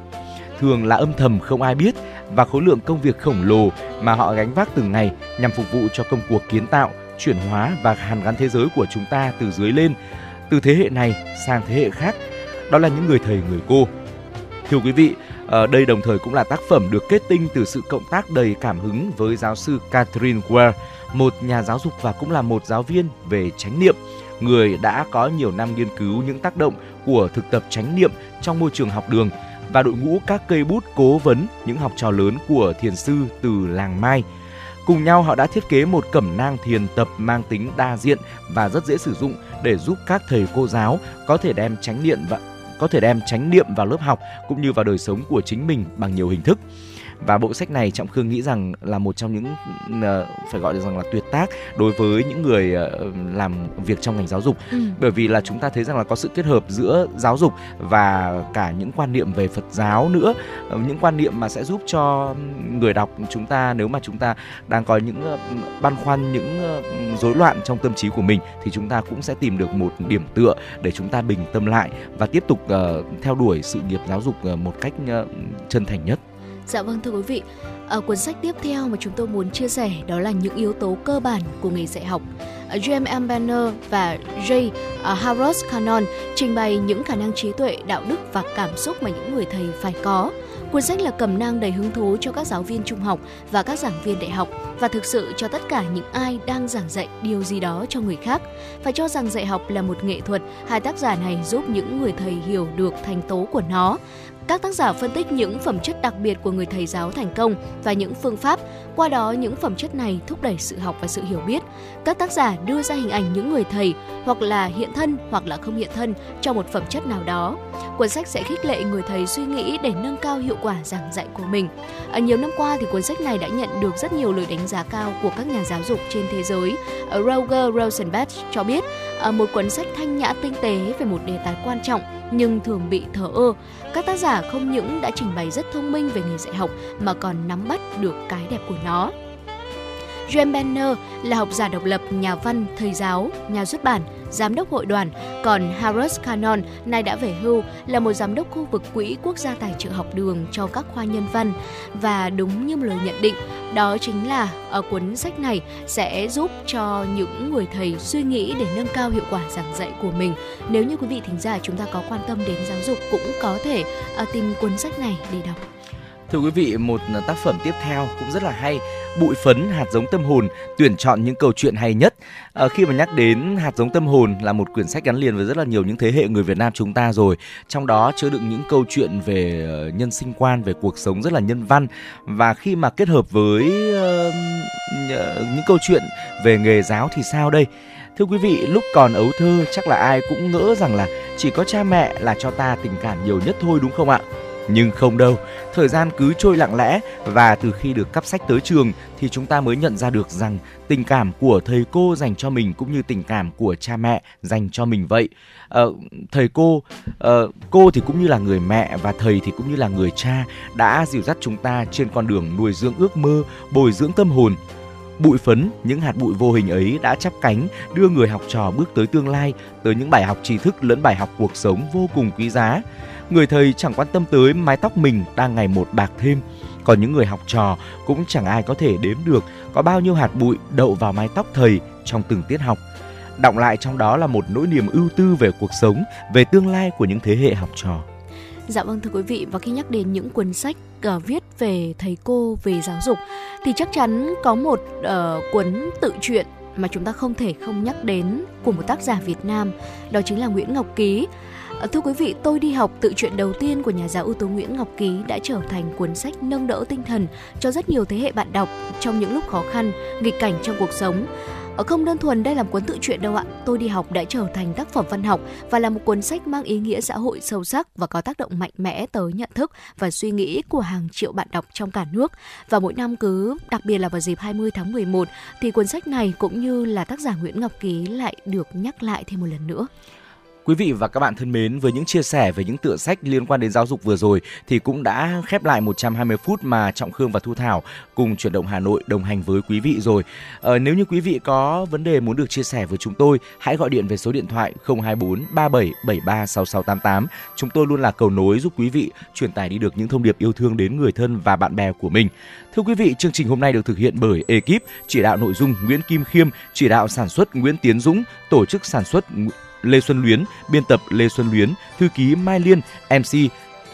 Thường là âm thầm không ai biết và khối lượng công việc khổng lồ mà họ gánh vác từng ngày nhằm phục vụ cho công cuộc kiến tạo, chuyển hóa và hàn gắn thế giới của chúng ta từ dưới lên, từ thế hệ này sang thế hệ khác. Đó là những người thầy người cô. Thưa quý vị, ở đây đồng thời cũng là tác phẩm được kết tinh từ sự cộng tác đầy cảm hứng với giáo sư Catherine Ware, một nhà giáo dục và cũng là một giáo viên về chánh niệm, người đã có nhiều năm nghiên cứu những tác động của thực tập chánh niệm trong môi trường học đường và đội ngũ các cây bút cố vấn những học trò lớn của thiền sư từ làng Mai. Cùng nhau họ đã thiết kế một cẩm nang thiền tập mang tính đa diện và rất dễ sử dụng để giúp các thầy cô giáo có thể đem chánh niệm và có thể đem chánh niệm vào lớp học cũng như vào đời sống của chính mình bằng nhiều hình thức và bộ sách này trọng khương nghĩ rằng là một trong những uh, phải gọi được rằng là tuyệt tác đối với những người uh, làm việc trong ngành giáo dục. Ừ. bởi vì là chúng ta thấy rằng là có sự kết hợp giữa giáo dục và cả những quan niệm về Phật giáo nữa. Ờ, những quan niệm mà sẽ giúp cho người đọc chúng ta nếu mà chúng ta đang có những ờ, băn khoăn những ờ, rối loạn trong tâm trí của mình thì chúng ta cũng sẽ tìm được một điểm tựa để chúng ta bình tâm lại và tiếp tục ờ, theo đuổi sự nghiệp giáo dục ờ, một cách ờ, chân thành nhất Dạ vâng thưa quý vị, ở cuốn sách tiếp theo mà chúng tôi muốn chia sẻ đó là những yếu tố cơ bản của nghề dạy học. Ờ, James M. Banner và J. Ờ, Harros Cannon trình bày những khả năng trí tuệ, đạo đức và cảm xúc mà những người thầy phải có. Cuốn sách là cầm nang đầy hứng thú cho các giáo viên trung học và các giảng viên đại học và thực sự cho tất cả những ai đang giảng dạy điều gì đó cho người khác. Phải cho rằng dạy học là một nghệ thuật, hai tác giả này giúp những người thầy hiểu được thành tố của nó các tác giả phân tích những phẩm chất đặc biệt của người thầy giáo thành công và những phương pháp, qua đó những phẩm chất này thúc đẩy sự học và sự hiểu biết. Các tác giả đưa ra hình ảnh những người thầy hoặc là hiện thân hoặc là không hiện thân cho một phẩm chất nào đó. Cuốn sách sẽ khích lệ người thầy suy nghĩ để nâng cao hiệu quả giảng dạy của mình. Ở nhiều năm qua thì cuốn sách này đã nhận được rất nhiều lời đánh giá cao của các nhà giáo dục trên thế giới. À, Roger Rosenbach cho biết à, một cuốn sách thanh nhã tinh tế về một đề tài quan trọng nhưng thường bị thờ ơ. Các tác giả không những đã trình bày rất thông minh về nghề dạy học, mà còn nắm bắt được cái đẹp của nó. James Banner là học giả độc lập, nhà văn, thầy giáo, nhà xuất bản, giám đốc hội đoàn, còn Harris Cannon nay đã về hưu là một giám đốc khu vực quỹ quốc gia tài trợ học đường cho các khoa nhân văn và đúng như một lời nhận định đó chính là ở cuốn sách này sẽ giúp cho những người thầy suy nghĩ để nâng cao hiệu quả giảng dạy của mình. Nếu như quý vị thính giả chúng ta có quan tâm đến giáo dục cũng có thể ờ, tìm cuốn sách này để đọc. Thưa quý vị, một tác phẩm tiếp theo cũng rất là hay, Bụi phấn hạt giống tâm hồn, tuyển chọn những câu chuyện hay nhất. À, khi mà nhắc đến hạt giống tâm hồn là một quyển sách gắn liền với rất là nhiều những thế hệ người Việt Nam chúng ta rồi. Trong đó chứa đựng những câu chuyện về ờ, nhân sinh quan, về cuộc sống rất là nhân văn và khi mà kết hợp với uh, những câu chuyện về nghề giáo thì sao đây? Thưa quý vị, lúc còn ấu thơ chắc là ai cũng ngỡ rằng là chỉ có cha mẹ là cho ta tình cảm nhiều nhất thôi đúng không ạ? Nhưng không đâu, thời gian cứ trôi lặng lẽ và từ khi được cắp sách tới trường thì chúng ta mới nhận ra được rằng tình cảm của thầy cô dành cho mình cũng như tình cảm của cha mẹ dành cho mình vậy. Ờ, thầy cô, ờ, cô thì cũng như là người mẹ và thầy thì cũng như là người cha đã dìu dắt chúng ta trên con đường nuôi dưỡng ước mơ, bồi dưỡng tâm hồn. Bụi phấn, những hạt bụi vô hình ấy đã chắp cánh đưa người học trò bước tới tương lai, tới những bài học tri thức lẫn bài học cuộc sống vô cùng quý giá người thầy chẳng quan tâm tới mái tóc mình đang ngày một bạc thêm. Còn những người học trò cũng chẳng ai có thể đếm được có bao nhiêu hạt bụi đậu vào mái tóc thầy trong từng tiết học. Đọng lại trong đó là một nỗi niềm ưu tư về cuộc sống về tương lai của những thế hệ học trò. Dạ vâng thưa quý vị và khi nhắc đến những cuốn sách uh, viết về thầy cô về giáo dục thì chắc chắn có một uh, cuốn tự truyện mà chúng ta không thể không nhắc đến của một tác giả Việt Nam đó chính là Nguyễn Ngọc Ký. Ờ, thưa quý vị, tôi đi học tự truyện đầu tiên của nhà giáo ưu tú Nguyễn Ngọc Ký đã trở thành cuốn sách nâng đỡ tinh thần cho rất nhiều thế hệ bạn đọc trong những lúc khó khăn, nghịch cảnh trong cuộc sống. Ở không đơn thuần đây là một cuốn tự truyện đâu ạ. Tôi đi học đã trở thành tác phẩm văn học và là một cuốn sách mang ý nghĩa xã hội sâu sắc và có tác động mạnh mẽ tới nhận thức và suy nghĩ của hàng triệu bạn đọc trong cả nước. Và mỗi năm cứ đặc biệt là vào dịp 20 tháng 11 thì cuốn sách này cũng như là tác giả Nguyễn Ngọc Ký lại được nhắc lại thêm một lần nữa. Quý vị và các bạn thân mến, với những chia sẻ về những tựa sách liên quan đến giáo dục vừa rồi thì cũng đã khép lại 120 phút mà Trọng Khương và Thu Thảo cùng chuyển động Hà Nội đồng hành với quý vị rồi. Ờ, nếu như quý vị có vấn đề muốn được chia sẻ với chúng tôi, hãy gọi điện về số điện thoại 024 3773 6688. Chúng tôi luôn là cầu nối giúp quý vị truyền tải đi được những thông điệp yêu thương đến người thân và bạn bè của mình. Thưa quý vị, chương trình hôm nay được thực hiện bởi ekip chỉ đạo nội dung Nguyễn Kim Khiêm, chỉ đạo sản xuất Nguyễn Tiến Dũng, tổ chức sản xuất Lê Xuân Luyến, biên tập Lê Xuân Luyến, thư ký Mai Liên, MC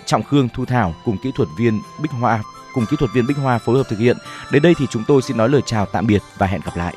Trọng Khương Thu Thảo cùng kỹ thuật viên Bích Hoa cùng kỹ thuật viên Bích Hoa phối hợp thực hiện. Đến đây thì chúng tôi xin nói lời chào tạm biệt và hẹn gặp lại.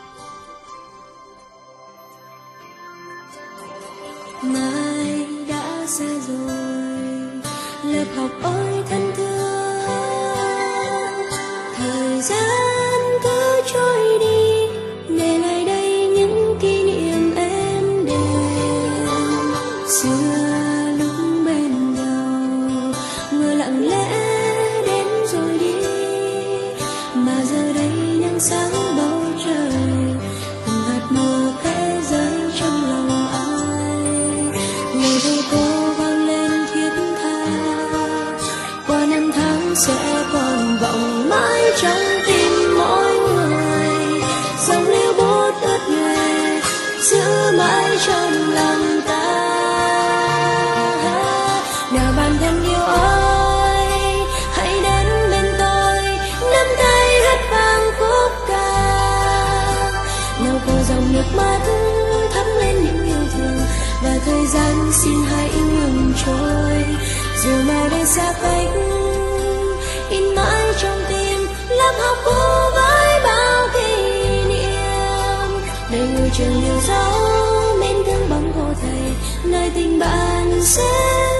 Người tình bạn sẽ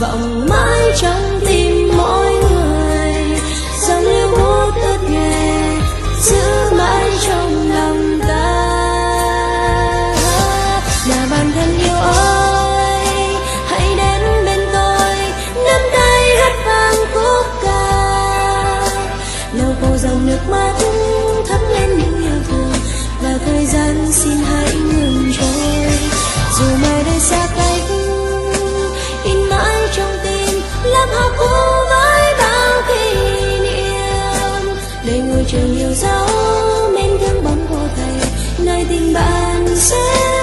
vọng mãi chances